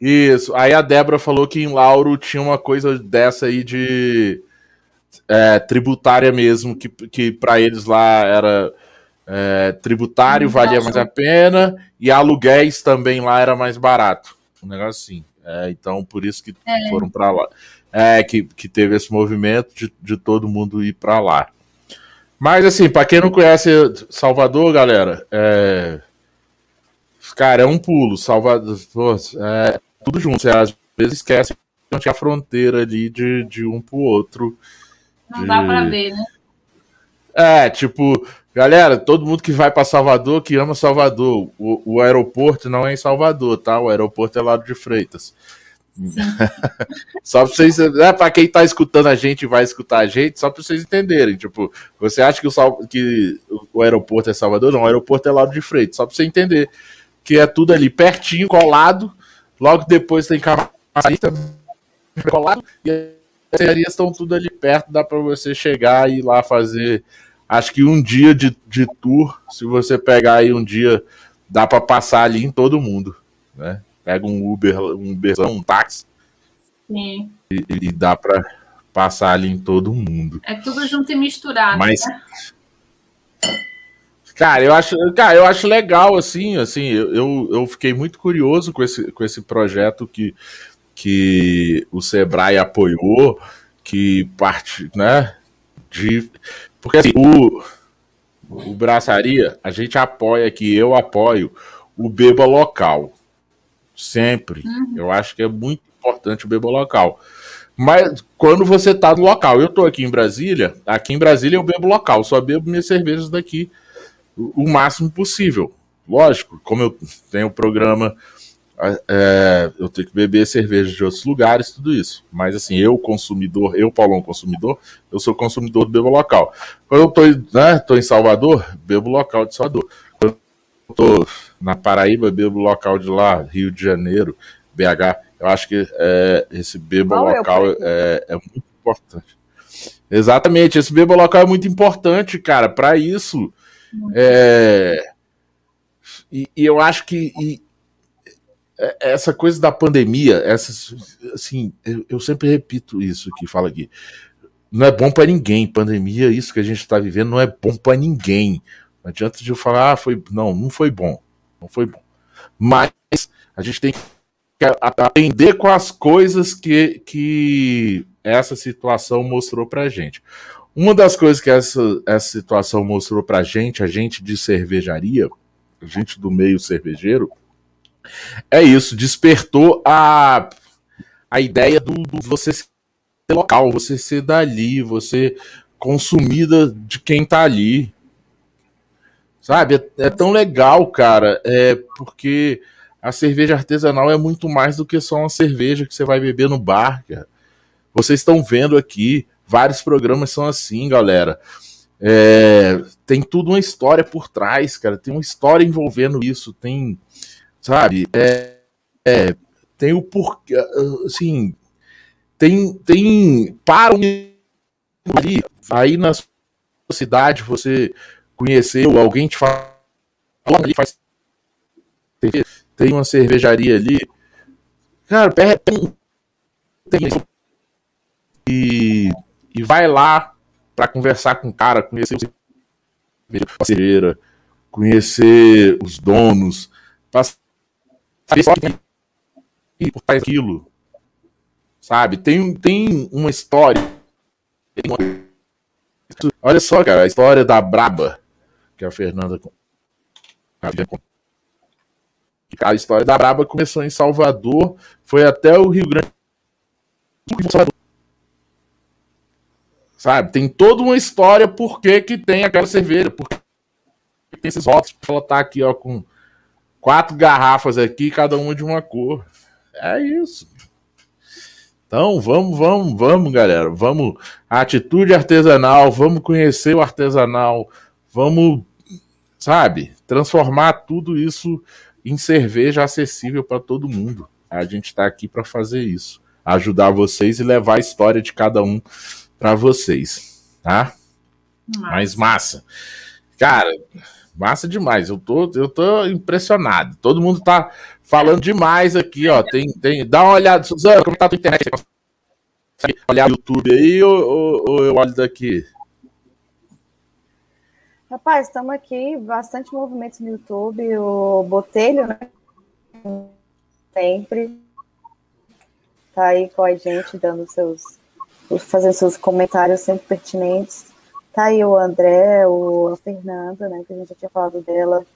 Isso. Aí a Débora falou que em Lauro tinha uma coisa dessa aí de é, tributária mesmo, que, que para eles lá era é, tributário, hum, valia mais a pena, e aluguéis também lá era mais barato. Um negócio assim. É, então, por isso que é. foram para lá. É, que, que teve esse movimento de, de todo mundo ir para lá. Mas, assim, para quem não conhece Salvador, galera, é... cara, é um pulo. Salvador, é tudo junto. Você às vezes esquece que a fronteira ali de, de um pro outro. Não de... dá para ver, né? É, tipo, galera, todo mundo que vai para Salvador, que ama Salvador, o, o aeroporto não é em Salvador, tá? O aeroporto é lá de Freitas. [LAUGHS] só para vocês, né, para quem tá escutando a gente vai escutar a gente, só para vocês entenderem, tipo, você acha que o, que o aeroporto é Salvador? Não, o aeroporto é lá de Freitas, só para você entender que é tudo ali pertinho, colado, logo depois tem Camaçari colado, e as serrarias estão tudo ali perto, dá para você chegar e ir lá fazer Acho que um dia de, de tour, se você pegar aí um dia, dá para passar ali em todo mundo, né? Pega um Uber, um Uberzão, um táxi. Sim. E, e dá para passar ali em todo mundo. É tudo junto e misturado. Mas né? Cara, eu acho, cara, eu acho legal assim, assim, eu, eu fiquei muito curioso com esse, com esse projeto que, que o Sebrae apoiou, que parte, né, de porque assim, o, o Braçaria, a gente apoia aqui, eu apoio o beba local. Sempre. Uhum. Eu acho que é muito importante o beba local. Mas quando você tá no local, eu tô aqui em Brasília, aqui em Brasília eu bebo local, só bebo minhas cervejas daqui o, máximo possível. Lógico, como eu tenho o programa é, eu tenho que beber cerveja de outros lugares, tudo isso. Mas assim, eu consumidor, eu, Paulão, consumidor, eu sou consumidor do bebo local. Quando eu tô, né, tô em Salvador, bebo local de Salvador. Quando eu tô na Paraíba, bebo local de lá, Rio de Janeiro, BH. Eu acho que é, esse bebo Qual local é, é, é, muito importante. Exatamente, esse bebo local é muito importante, cara, para isso. É, e, e, eu acho que. E, é, essa coisa da pandemia, essa, assim, eu, eu sempre repito isso que fala aqui. Não é bom para ninguém. Pandemia, isso que a gente está vivendo, não é bom para ninguém. Não adianta de eu falar, ah, foi. Não, não foi bom. Não foi bom. Mas a gente tem que aprender com as coisas que, que essa situação mostrou para gente. Uma das coisas que essa, essa situação mostrou para gente, a gente de cervejaria, a gente do meio cervejeiro, é isso, despertou a, a ideia do, do você ser local, você ser dali, você consumida de quem tá ali. Sabe? É, é, tão legal, cara, é porque a cerveja artesanal é muito mais do que só uma cerveja que você vai beber no bar, cara. Vocês estão vendo aqui, vários programas são assim, galera. É, tem tudo uma história por trás, cara. Tem uma história envolvendo isso. Tem sabe? É, é, tem o porquê, assim, tem, tem para ali, aí na cidade você conheceu, alguém te fala ali, faz tem uma cervejaria ali, cara, tem e, e vai lá para conversar com o cara, conhecer o cerveja, conhecer os donos, saber só que por trás aquilo. Sabe? Tem, tem uma história. Olha só, cara, a história da Braba, que a Fernanda. A história da Braba começou em Salvador, foi até o Rio Grande do Sul. Sabe? Tem toda uma história por que, tem aquela cerveja, por que tem esses rótulos. Ela tá aqui, ó, com quatro garrafas aqui, cada uma de uma cor. É isso. Então, vamos, vamos, vamos, galera. Vamos. Atitude artesanal, vamos conhecer o artesanal, vamos, sabe, transformar tudo isso em cerveja acessível para todo mundo. A gente está aqui para fazer isso, ajudar vocês e levar a história de cada um para vocês, tá? Massa. Mas massa. Cara, massa demais. Eu tô, eu tô impressionado. Todo mundo tá falando demais aqui, ó. Tem, tem, dá uma olhada, Suzana, como tá a tua internet? Olhar o YouTube aí ou, ou, ou eu olho daqui? Rapaz, estamos aqui, bastante movimento no YouTube, o Botelho, né? Sempre tá aí com a gente, dando seus, fazendo seus comentários sempre pertinentes. Tá aí o André, o, a Fernanda, né? Que a gente já tinha falado dela,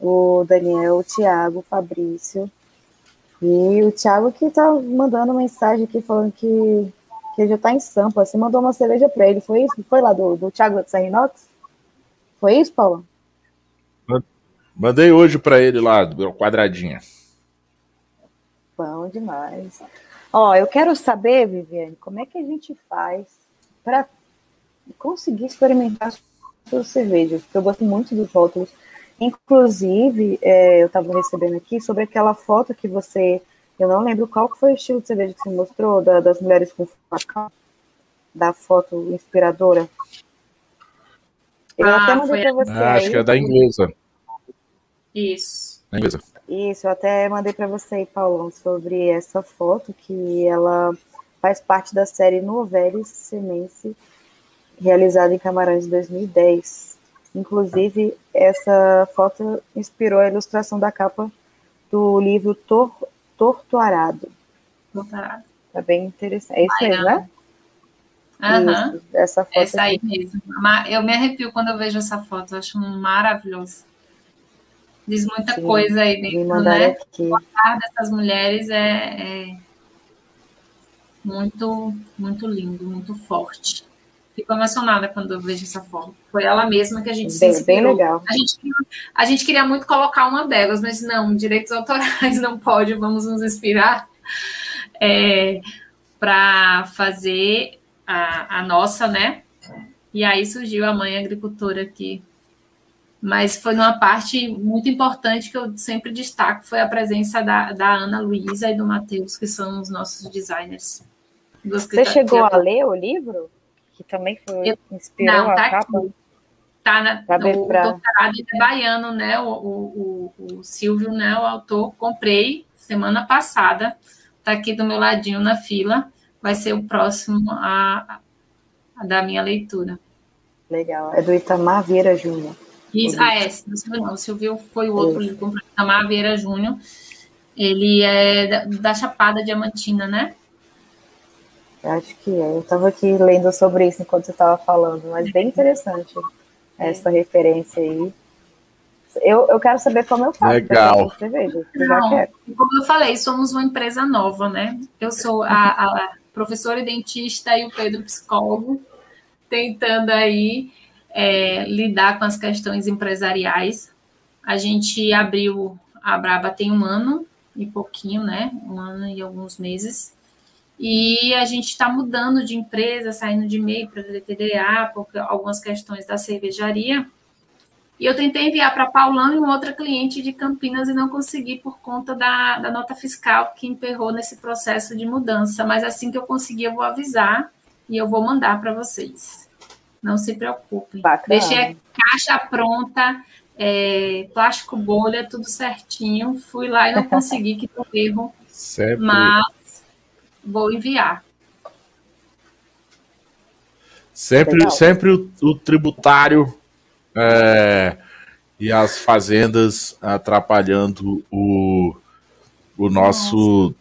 o Daniel, o Thiago, o Fabrício. E o Thiago que tá mandando mensagem aqui falando que, que já tá em Sampa. Você mandou uma cerveja para ele, foi isso? Foi lá do, do Thiago da Serrinox? Foi isso, Paulo? Mandei hoje para ele lá, quadradinha. Bom demais. Ó, eu quero saber, Viviane, como é que a gente faz para conseguir experimentar suas cervejas? Porque eu gosto muito dos rótulos. Inclusive, é, eu estava recebendo aqui sobre aquela foto que você. Eu não lembro qual foi o estilo de cerveja que você mostrou, da, das mulheres com facão, da foto inspiradora. Eu ah, até mandei para você. Ah, acho que é da inglesa. Isso. Da inglesa. Isso, eu até mandei para você, Paulão, sobre essa foto, que ela faz parte da série Novelis Semense, realizada em Camarões de 2010. Inclusive, essa foto inspirou a ilustração da capa do livro Tor Tortuarado. Torturado. Tá bem interessante. É isso aí, né? Aham. Essa foto. Essa aí mesmo. Eu me arrepio quando eu vejo essa foto, eu acho maravilhoso. Diz muita Sim, coisa aí dentro, né? Aqui. O olhar dessas mulheres é, é, muito, muito lindo, muito forte. Fico emocionada quando eu vejo essa foto. Foi ela mesma que a gente bem, se. Bem legal. A gente, a gente queria muito colocar uma delas, mas não, direitos autorais [LAUGHS] não pode, vamos nos inspirar é, para fazer a, a nossa, né? E aí surgiu a mãe agricultora aqui. Mas foi uma parte muito importante que eu sempre destaco, foi a presença da, da Ana Luísa e do Matheus, que são os nossos designers. Você chegou a ler o livro? Que também foi, eu, inspirou não, tá a capa? Aqui. Tá na, o pra... doutorado é baiano, né? O, o, o, o Silvio, né? O autor, comprei semana passada, tá aqui do meu ladinho na fila vai ser o próximo a, a da minha leitura. Legal. É do Itamar Vieira Júnior. Isso, ah, é, não, o Silvio foi o outro livro do Itamar Vieira Júnior. Ele é da, da, Chapada Diamantina, né? Acho que é. Eu estava aqui lendo sobre isso enquanto você estava falando, mas bem interessante é. essa referência aí. Eu, eu quero saber como eu faço. Legal. Cerveja, eu Não, como eu falei, somos uma empresa nova, né? Eu sou a, a professora e dentista e o Pedro psicólogo, tentando aí é, lidar com as questões empresariais. A gente abriu a Braba tem um ano e pouquinho, né? Um ano e alguns meses. E a gente está mudando de empresa, saindo de MEI para DTDA, por algumas questões da cervejaria. E eu tentei enviar para Paulão e uma outra cliente de Campinas e não consegui por conta da, da nota fiscal que emperrou nesse processo de mudança. Mas assim que eu conseguir, eu vou avisar e eu vou mandar para vocês. Não se preocupem. Bacana. Deixei a caixa pronta, é, plástico bolha, tudo certinho. Fui lá e não [LAUGHS] consegui, que deu erro. Sempre. Mas vou enviar. Sempre, sempre o, o tributário é, e as fazendas atrapalhando o, o nosso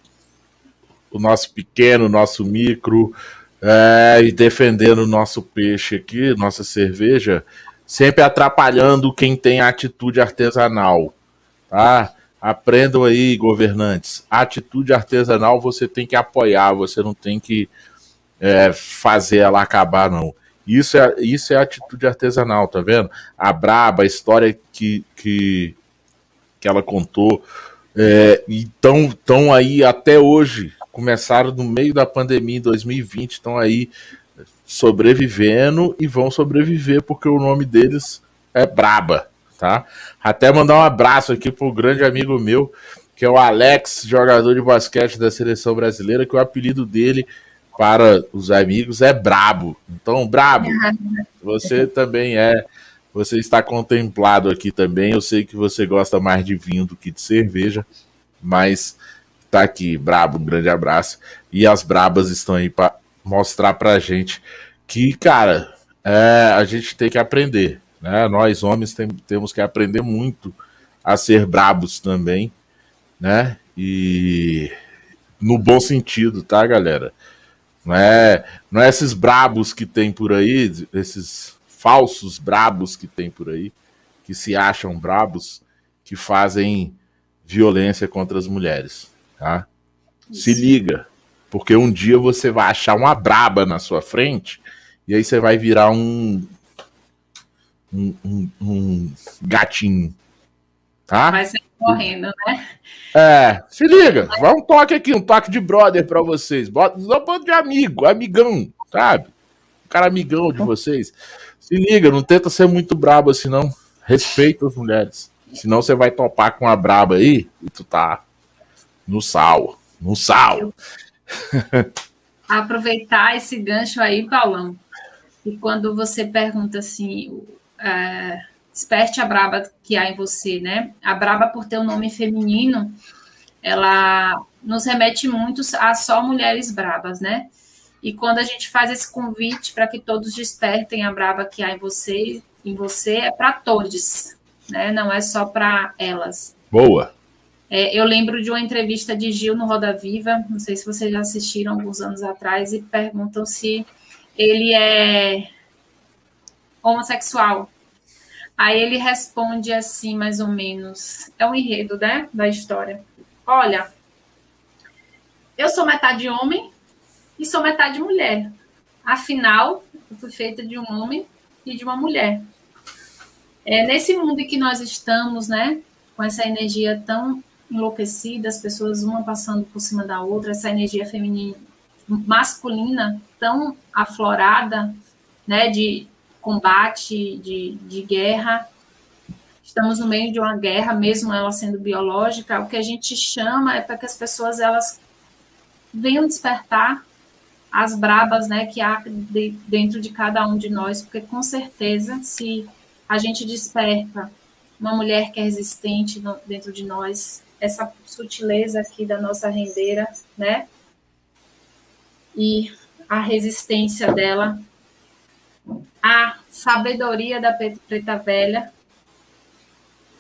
o nosso pequeno, nosso micro, é, e defendendo o nosso peixe aqui, nossa cerveja, sempre atrapalhando quem tem atitude artesanal, tá? Aprendam aí, governantes. Atitude artesanal você tem que apoiar, você não tem que é, fazer ela acabar, não. Isso é, isso é atitude artesanal, tá vendo? A Braba, a história que, que, que ela contou. É, então, estão aí até hoje, começaram no meio da pandemia em 2020, estão aí sobrevivendo e vão sobreviver porque o nome deles é Braba, tá? Até mandar um abraço aqui pro grande amigo meu, que é o Alex, jogador de basquete da seleção brasileira, que o apelido dele para os amigos é Brabo. Então, Brabo, [LAUGHS] você também é, você está contemplado aqui também. Eu sei que você gosta mais de vinho do que de cerveja, mas tá aqui, Brabo, um grande abraço. E as Brabas estão aí para mostrar pra gente que, cara, é, a gente tem que aprender, né? Nós homens tem, temos que aprender muito a ser brabos também, né? E no bom sentido, tá, galera? Não é, não é esses brabos que tem por aí, esses falsos brabos que tem por aí, que se acham brabos, que fazem violência contra as mulheres, tá? Isso. Se liga, porque um dia você vai achar uma braba na sua frente e aí você vai virar um um, um, um gatinho, tá? Vai sair correndo, né? É, se liga, vai um toque aqui, um toque de brother para vocês. Bota um bando de amigo, amigão, sabe? Um cara amigão de vocês. Se liga, não tenta ser muito brabo assim, não. Respeita as mulheres. Senão você vai topar com a braba aí e tu tá no sal. No sal. Aproveitar esse gancho aí, Paulão. E quando você pergunta assim, é, desperte a braba que há em você, né? A braba, por ter um nome feminino, ela nos remete muito a só mulheres brabas, né? E quando a gente faz esse convite para que todos despertem a braba que há em você, em você é para todos, né? Não é só para elas. Boa. É, eu lembro de uma entrevista de Gil no Roda Viva, não sei se vocês já assistiram alguns anos atrás, e perguntam se ele é homossexual. Aí ele responde assim, mais ou menos, é um enredo, né, da história. Olha, eu sou metade homem e sou metade mulher. Afinal, eu fui feita de um homem e de uma mulher. É nesse mundo em que nós estamos, né, com essa energia tão enlouquecida, as pessoas uma passando por cima da outra, essa energia feminina masculina tão aflorada, né, de combate, de, de guerra. Estamos no meio de uma guerra, mesmo ela sendo biológica. O que a gente chama é para que as pessoas elas venham despertar as brabas, né, que há de, dentro de cada um de nós, porque com certeza, se a gente desperta uma mulher que é resistente no, dentro de nós, essa sutileza aqui da nossa rendeira, né, e a resistência dela a sabedoria da preta velha.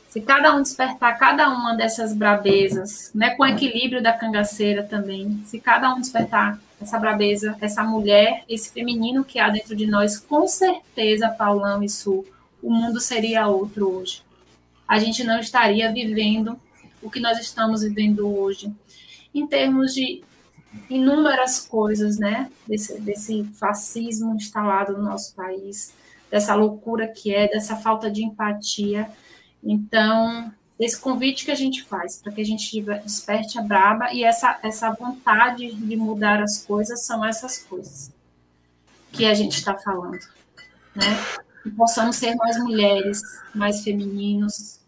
Se cada um despertar cada uma dessas brabezas, né, com equilíbrio da cangaceira também, se cada um despertar essa brabeza, essa mulher, esse feminino que há dentro de nós, com certeza, Paulão e Sul, o mundo seria outro hoje. A gente não estaria vivendo o que nós estamos vivendo hoje, em termos de inúmeras coisas, né? Desse, desse fascismo instalado no nosso país, dessa loucura que é, dessa falta de empatia. Então, esse convite que a gente faz para que a gente desperte a braba e essa, essa vontade de mudar as coisas são essas coisas que a gente está falando, né? Que possamos ser mais mulheres, mais femininos,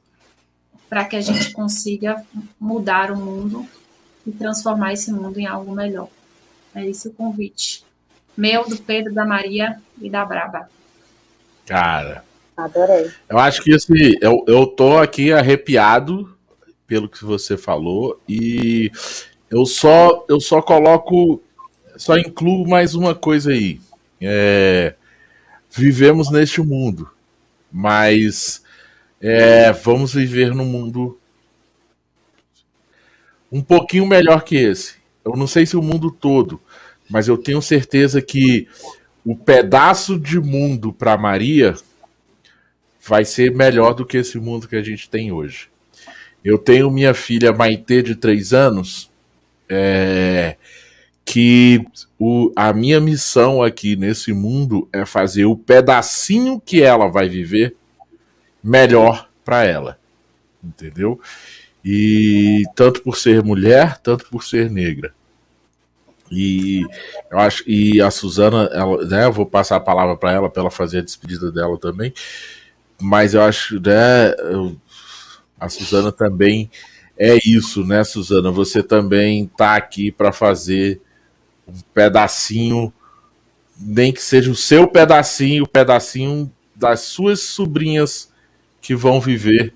para que a gente consiga mudar o mundo e transformar esse mundo em algo melhor. É esse o convite. Meu, do Pedro, da Maria e da Braba. Cara. Adorei. Eu acho que assim, eu, eu tô aqui arrepiado pelo que você falou e eu só eu só coloco só incluo mais uma coisa aí. É, vivemos neste mundo, mas é, vamos viver num mundo um pouquinho melhor que esse. Eu não sei se o mundo todo, mas eu tenho certeza que o pedaço de mundo para Maria vai ser melhor do que esse mundo que a gente tem hoje. Eu tenho minha filha Maitê de três anos, é, que o, a minha missão aqui nesse mundo é fazer o pedacinho que ela vai viver melhor para ela. Entendeu? E tanto por ser mulher, tanto por ser negra. E eu acho e a Suzana, ela, né, eu vou passar a palavra para ela para ela fazer a despedida dela também. Mas eu acho, né, eu, a Suzana também é isso, né, Suzana? Você também tá aqui para fazer um pedacinho, nem que seja o seu pedacinho, o pedacinho das suas sobrinhas que vão viver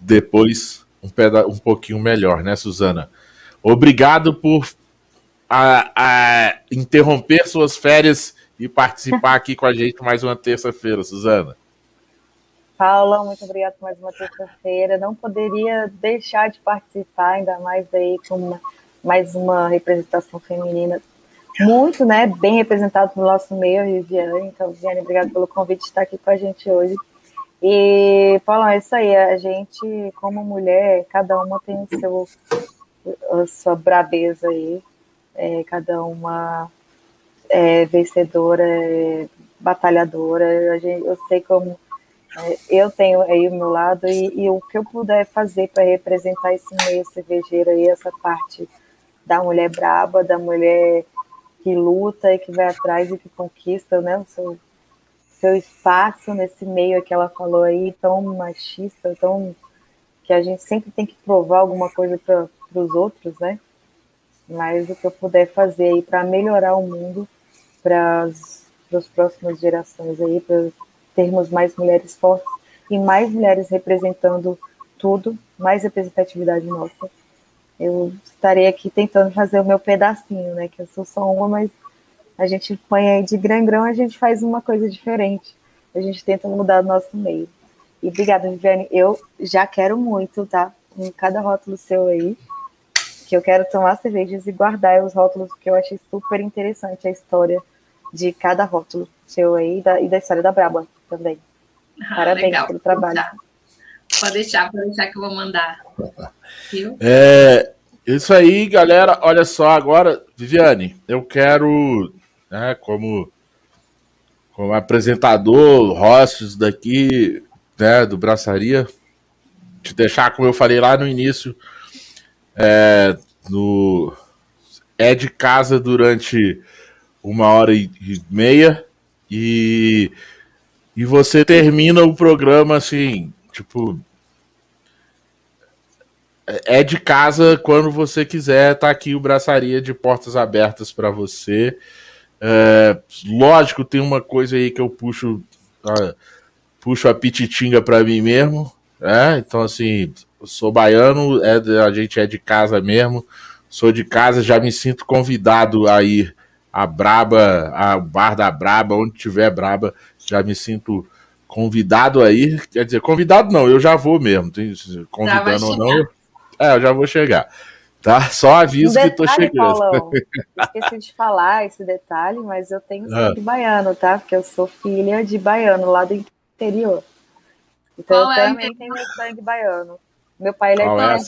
depois um, peda um pouquinho melhor, né, Suzana? Obrigado por a, a interromper suas férias e participar aqui com a gente mais uma terça-feira, Suzana. Paula, muito obrigada por mais uma terça-feira. Não poderia deixar de participar, ainda mais aí com uma, mais uma representação feminina muito, né, bem representado no nosso meio, Viviane. Então, Viviane, obrigada pelo convite de estar aqui com a gente hoje. E, Paula, é isso aí. A gente, como mulher, cada uma tem o seu, a sua brabeza aí. É, cada uma é vencedora, é batalhadora. A gente, eu sei como é, eu tenho aí o meu lado e, e o que eu puder fazer para representar esse meio cervejeiro aí, essa parte da mulher braba, da mulher que luta e que vai atrás e que conquista, né, o seu, seu espaço nesse meio que ela falou aí, tão machista, tão que a gente sempre tem que provar alguma coisa para os outros, né? Mas o que eu puder fazer aí para melhorar o mundo para as próximas gerações aí, para termos mais mulheres fortes e mais mulheres representando tudo, mais representatividade nossa. Eu estarei aqui tentando fazer o meu pedacinho, né? Que eu sou só uma, mas a gente põe aí de grão em grão, a gente faz uma coisa diferente. A gente tenta mudar o nosso meio. E obrigada, Viviane. Eu já quero muito, tá? Em cada rótulo seu aí, que eu quero tomar cervejas e guardar os rótulos, porque eu achei super interessante a história de cada rótulo seu aí e da, e da história da Braba também. Ah, Parabéns legal. pelo trabalho. Pode deixar, pode deixar que eu vou mandar. Viu? É, isso aí, galera. Olha só, agora, Viviane, eu quero, né, como, como apresentador, hosts daqui, né, do Braçaria, te deixar, como eu falei lá no início, é, no, é de casa durante uma hora e meia e e você termina o programa assim, tipo. É de casa quando você quiser, tá aqui o Braçaria de portas abertas para você. É, lógico, tem uma coisa aí que eu puxo, uh, puxo a pititinga para mim mesmo. É, então, assim, sou baiano, é, a gente é de casa mesmo. Sou de casa, já me sinto convidado a ir a Braba, a Bar da Braba, onde tiver Braba, já me sinto convidado aí. Quer dizer, convidado não, eu já vou mesmo. Convidando ou não. É, eu já vou chegar. Tá? Só aviso um detalhe, que tô chegando. Paulão, [LAUGHS] esqueci de falar esse detalhe, mas eu tenho ah. sangue ah. baiano, tá? Porque eu sou filha de baiano lá do interior. Então Qual eu é também tenho sangue baiano. Meu pai ele é, é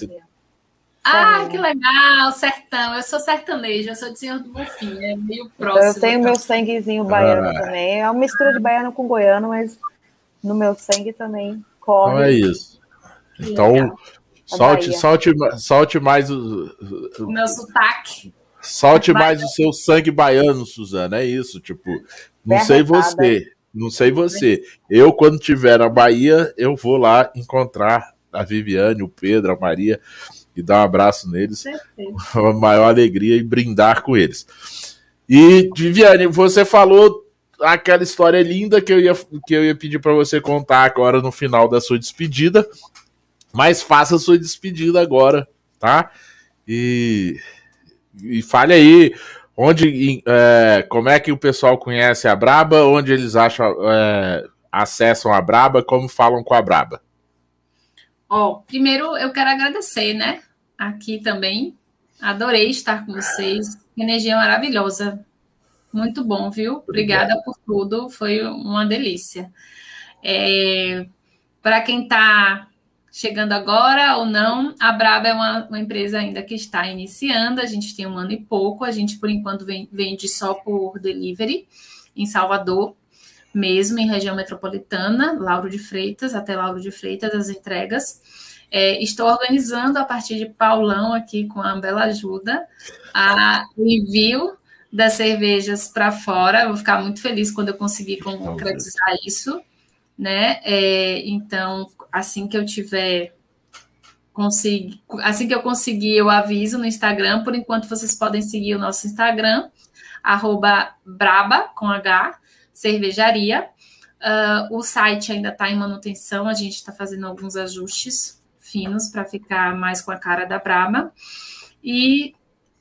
ah, que legal, sertão. Eu sou sertanejo, eu sou de Senhor do Bonfim, é meio próximo. Eu tenho meu sanguezinho baiano ah. também. É uma mistura de baiano com goiano, mas no meu sangue também corre. Então é isso. Então, solte, solte, solte mais o, o meu sotaque. Solte mais o seu sangue baiano, Suzana. É isso, tipo, não sei você, não sei você. Eu, quando tiver na Bahia, eu vou lá encontrar a Viviane, o Pedro, a Maria e dar um abraço neles, com [LAUGHS] a maior alegria e brindar com eles. E, Viviane, você falou aquela história linda que eu ia, que eu ia pedir para você contar agora no final da sua despedida, mas faça sua despedida agora, tá? E, e fale aí onde, é, como é que o pessoal conhece a Braba, onde eles acham, é, acessam a Braba, como falam com a Braba. Ó, primeiro eu quero agradecer, né? Aqui também. Adorei estar com vocês. Energia maravilhosa. Muito bom, viu? Obrigada por tudo. Foi uma delícia. É, Para quem está chegando agora ou não, a Braba é uma, uma, empresa ainda que está iniciando, a gente tem um ano e pouco, a gente por enquanto vende só por delivery em Salvador, mesmo em região metropolitana, Lauro de Freitas, até Lauro de Freitas, as entregas. É, estou organizando a partir de Paulão aqui com a bela ajuda a envio das cervejas para fora. vou ficar muito feliz quando eu conseguir concretizar isso, né? É, então, assim que eu tiver consegui, assim que eu conseguir, eu aviso no Instagram. Por enquanto, vocês podem seguir o nosso Instagram, arroba braba, com H, cervejaria. Uh, o site ainda está em manutenção, a gente está fazendo alguns ajustes finos para ficar mais com a cara da Braba. E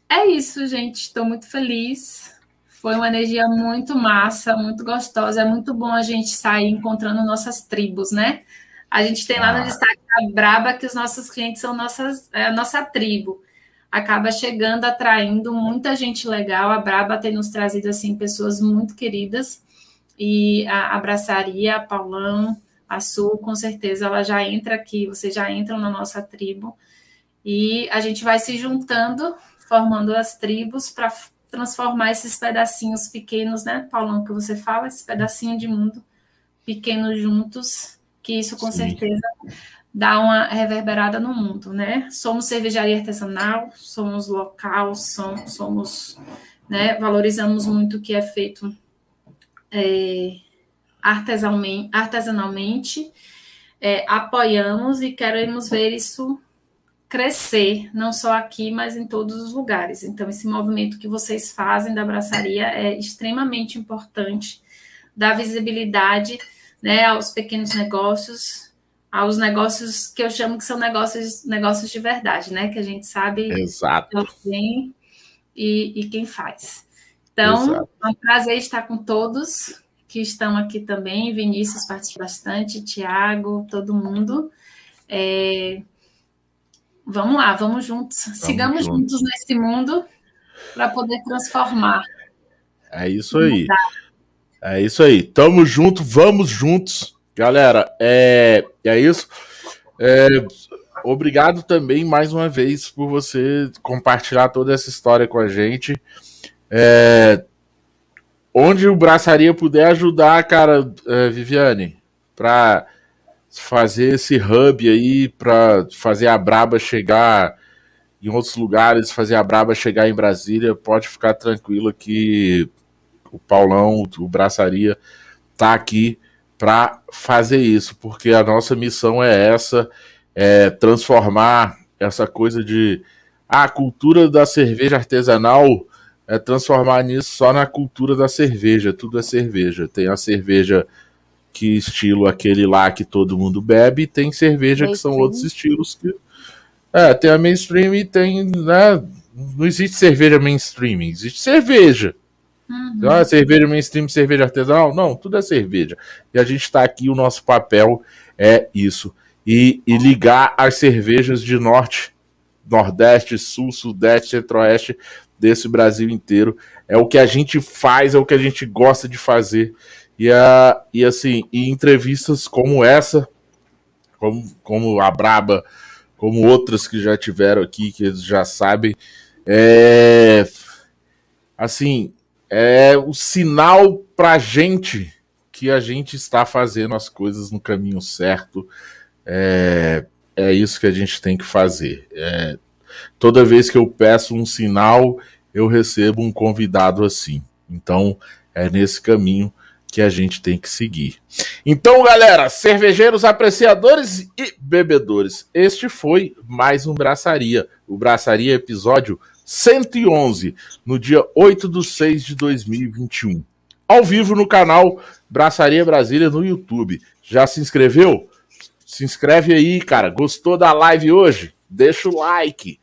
é isso, gente. Estou muito feliz. Foi uma energia muito massa, muito gostosa. É muito bom a gente sair encontrando nossas tribos, né? A gente tem lá no ah. destaque da Braba que os nossos clientes são nossas, é a nossa tribo. Acaba chegando, atraindo muita gente legal. A Braba tem nos trazido assim pessoas muito queridas. E a abraçaria, a Paulão, a Sul, com certeza ela já entra aqui, vocês já entram na nossa tribo. E a gente vai se juntando, formando as tribos para transformar esses pedacinhos pequenos, né, Paulão, que você fala, esse pedacinho de mundo pequeno juntos que isso com Sim. certeza dá uma reverberada no mundo, né? Somos cervejaria artesanal, somos local, somos, somos né, valorizamos muito o que é feito é, artesanalmente, artesanalmente é, apoiamos e queremos ver isso crescer, não só aqui, mas em todos os lugares. Então, esse movimento que vocês fazem da braçaria é extremamente importante, dá visibilidade né, aos pequenos negócios, aos negócios que eu chamo que são negócios, negócios de verdade, né? Que a gente sabe Exato. quem e, e quem faz. Então, Exato. é um prazer estar com todos que estão aqui também. Vinícius participa bastante, Tiago, todo mundo. É... Vamos lá, vamos juntos. Vamos Sigamos juntos. juntos nesse mundo para poder transformar. É isso aí. É isso aí. Tamo junto, vamos juntos. Galera, é, é isso. É, obrigado também mais uma vez por você compartilhar toda essa história com a gente. É, onde o Braçaria puder ajudar, cara, é, Viviane, para fazer esse hub aí, para fazer a Braba chegar em outros lugares, fazer a Braba chegar em Brasília, pode ficar tranquilo que o Paulão, o Braçaria, tá aqui para fazer isso, porque a nossa missão é essa, é transformar essa coisa de ah, a cultura da cerveja artesanal é transformar nisso só na cultura da cerveja, tudo é cerveja. Tem a cerveja que estilo aquele lá que todo mundo bebe, e tem cerveja mainstream. que são outros estilos que é, tem a mainstream e tem, né, não existe cerveja mainstream, existe cerveja. Uhum. Ah, cerveja mainstream, cerveja artesanal? Não, tudo é cerveja. E a gente está aqui, o nosso papel é isso. E, e ligar as cervejas de norte, nordeste, sul, sudeste, centro-oeste desse Brasil inteiro. É o que a gente faz, é o que a gente gosta de fazer. E, a, e assim, e entrevistas como essa, como, como a Braba, como outras que já tiveram aqui, que eles já sabem, é, assim, é o sinal para gente que a gente está fazendo as coisas no caminho certo. É, é isso que a gente tem que fazer. É, toda vez que eu peço um sinal, eu recebo um convidado assim. Então, é nesse caminho que a gente tem que seguir. Então, galera, cervejeiros, apreciadores e bebedores, este foi mais um Braçaria. O Braçaria episódio 111, no dia 8 de 6 de 2021. Ao vivo no canal Braçaria Brasília no YouTube. Já se inscreveu? Se inscreve aí, cara. Gostou da live hoje? Deixa o like.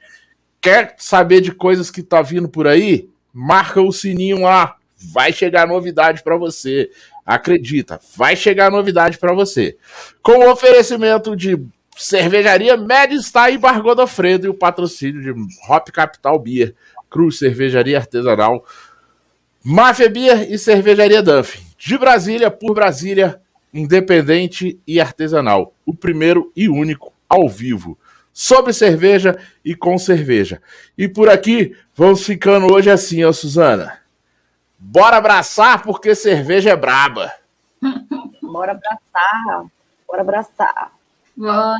Quer saber de coisas que tá vindo por aí? Marca o sininho lá. Vai chegar novidade para você. Acredita, vai chegar novidade para você. Com o oferecimento de Cervejaria Medistar e Bar Godofredo e o patrocínio de Hop Capital Beer, Cruz Cervejaria Artesanal, Máfia Beer e Cervejaria Duff. De Brasília, por Brasília, independente e artesanal. O primeiro e único ao vivo, sobre cerveja e com cerveja. E por aqui, vamos ficando hoje assim, ó, Suzana. Bora abraçar porque cerveja é braba. Bora abraçar. Bora abraçar. Bora.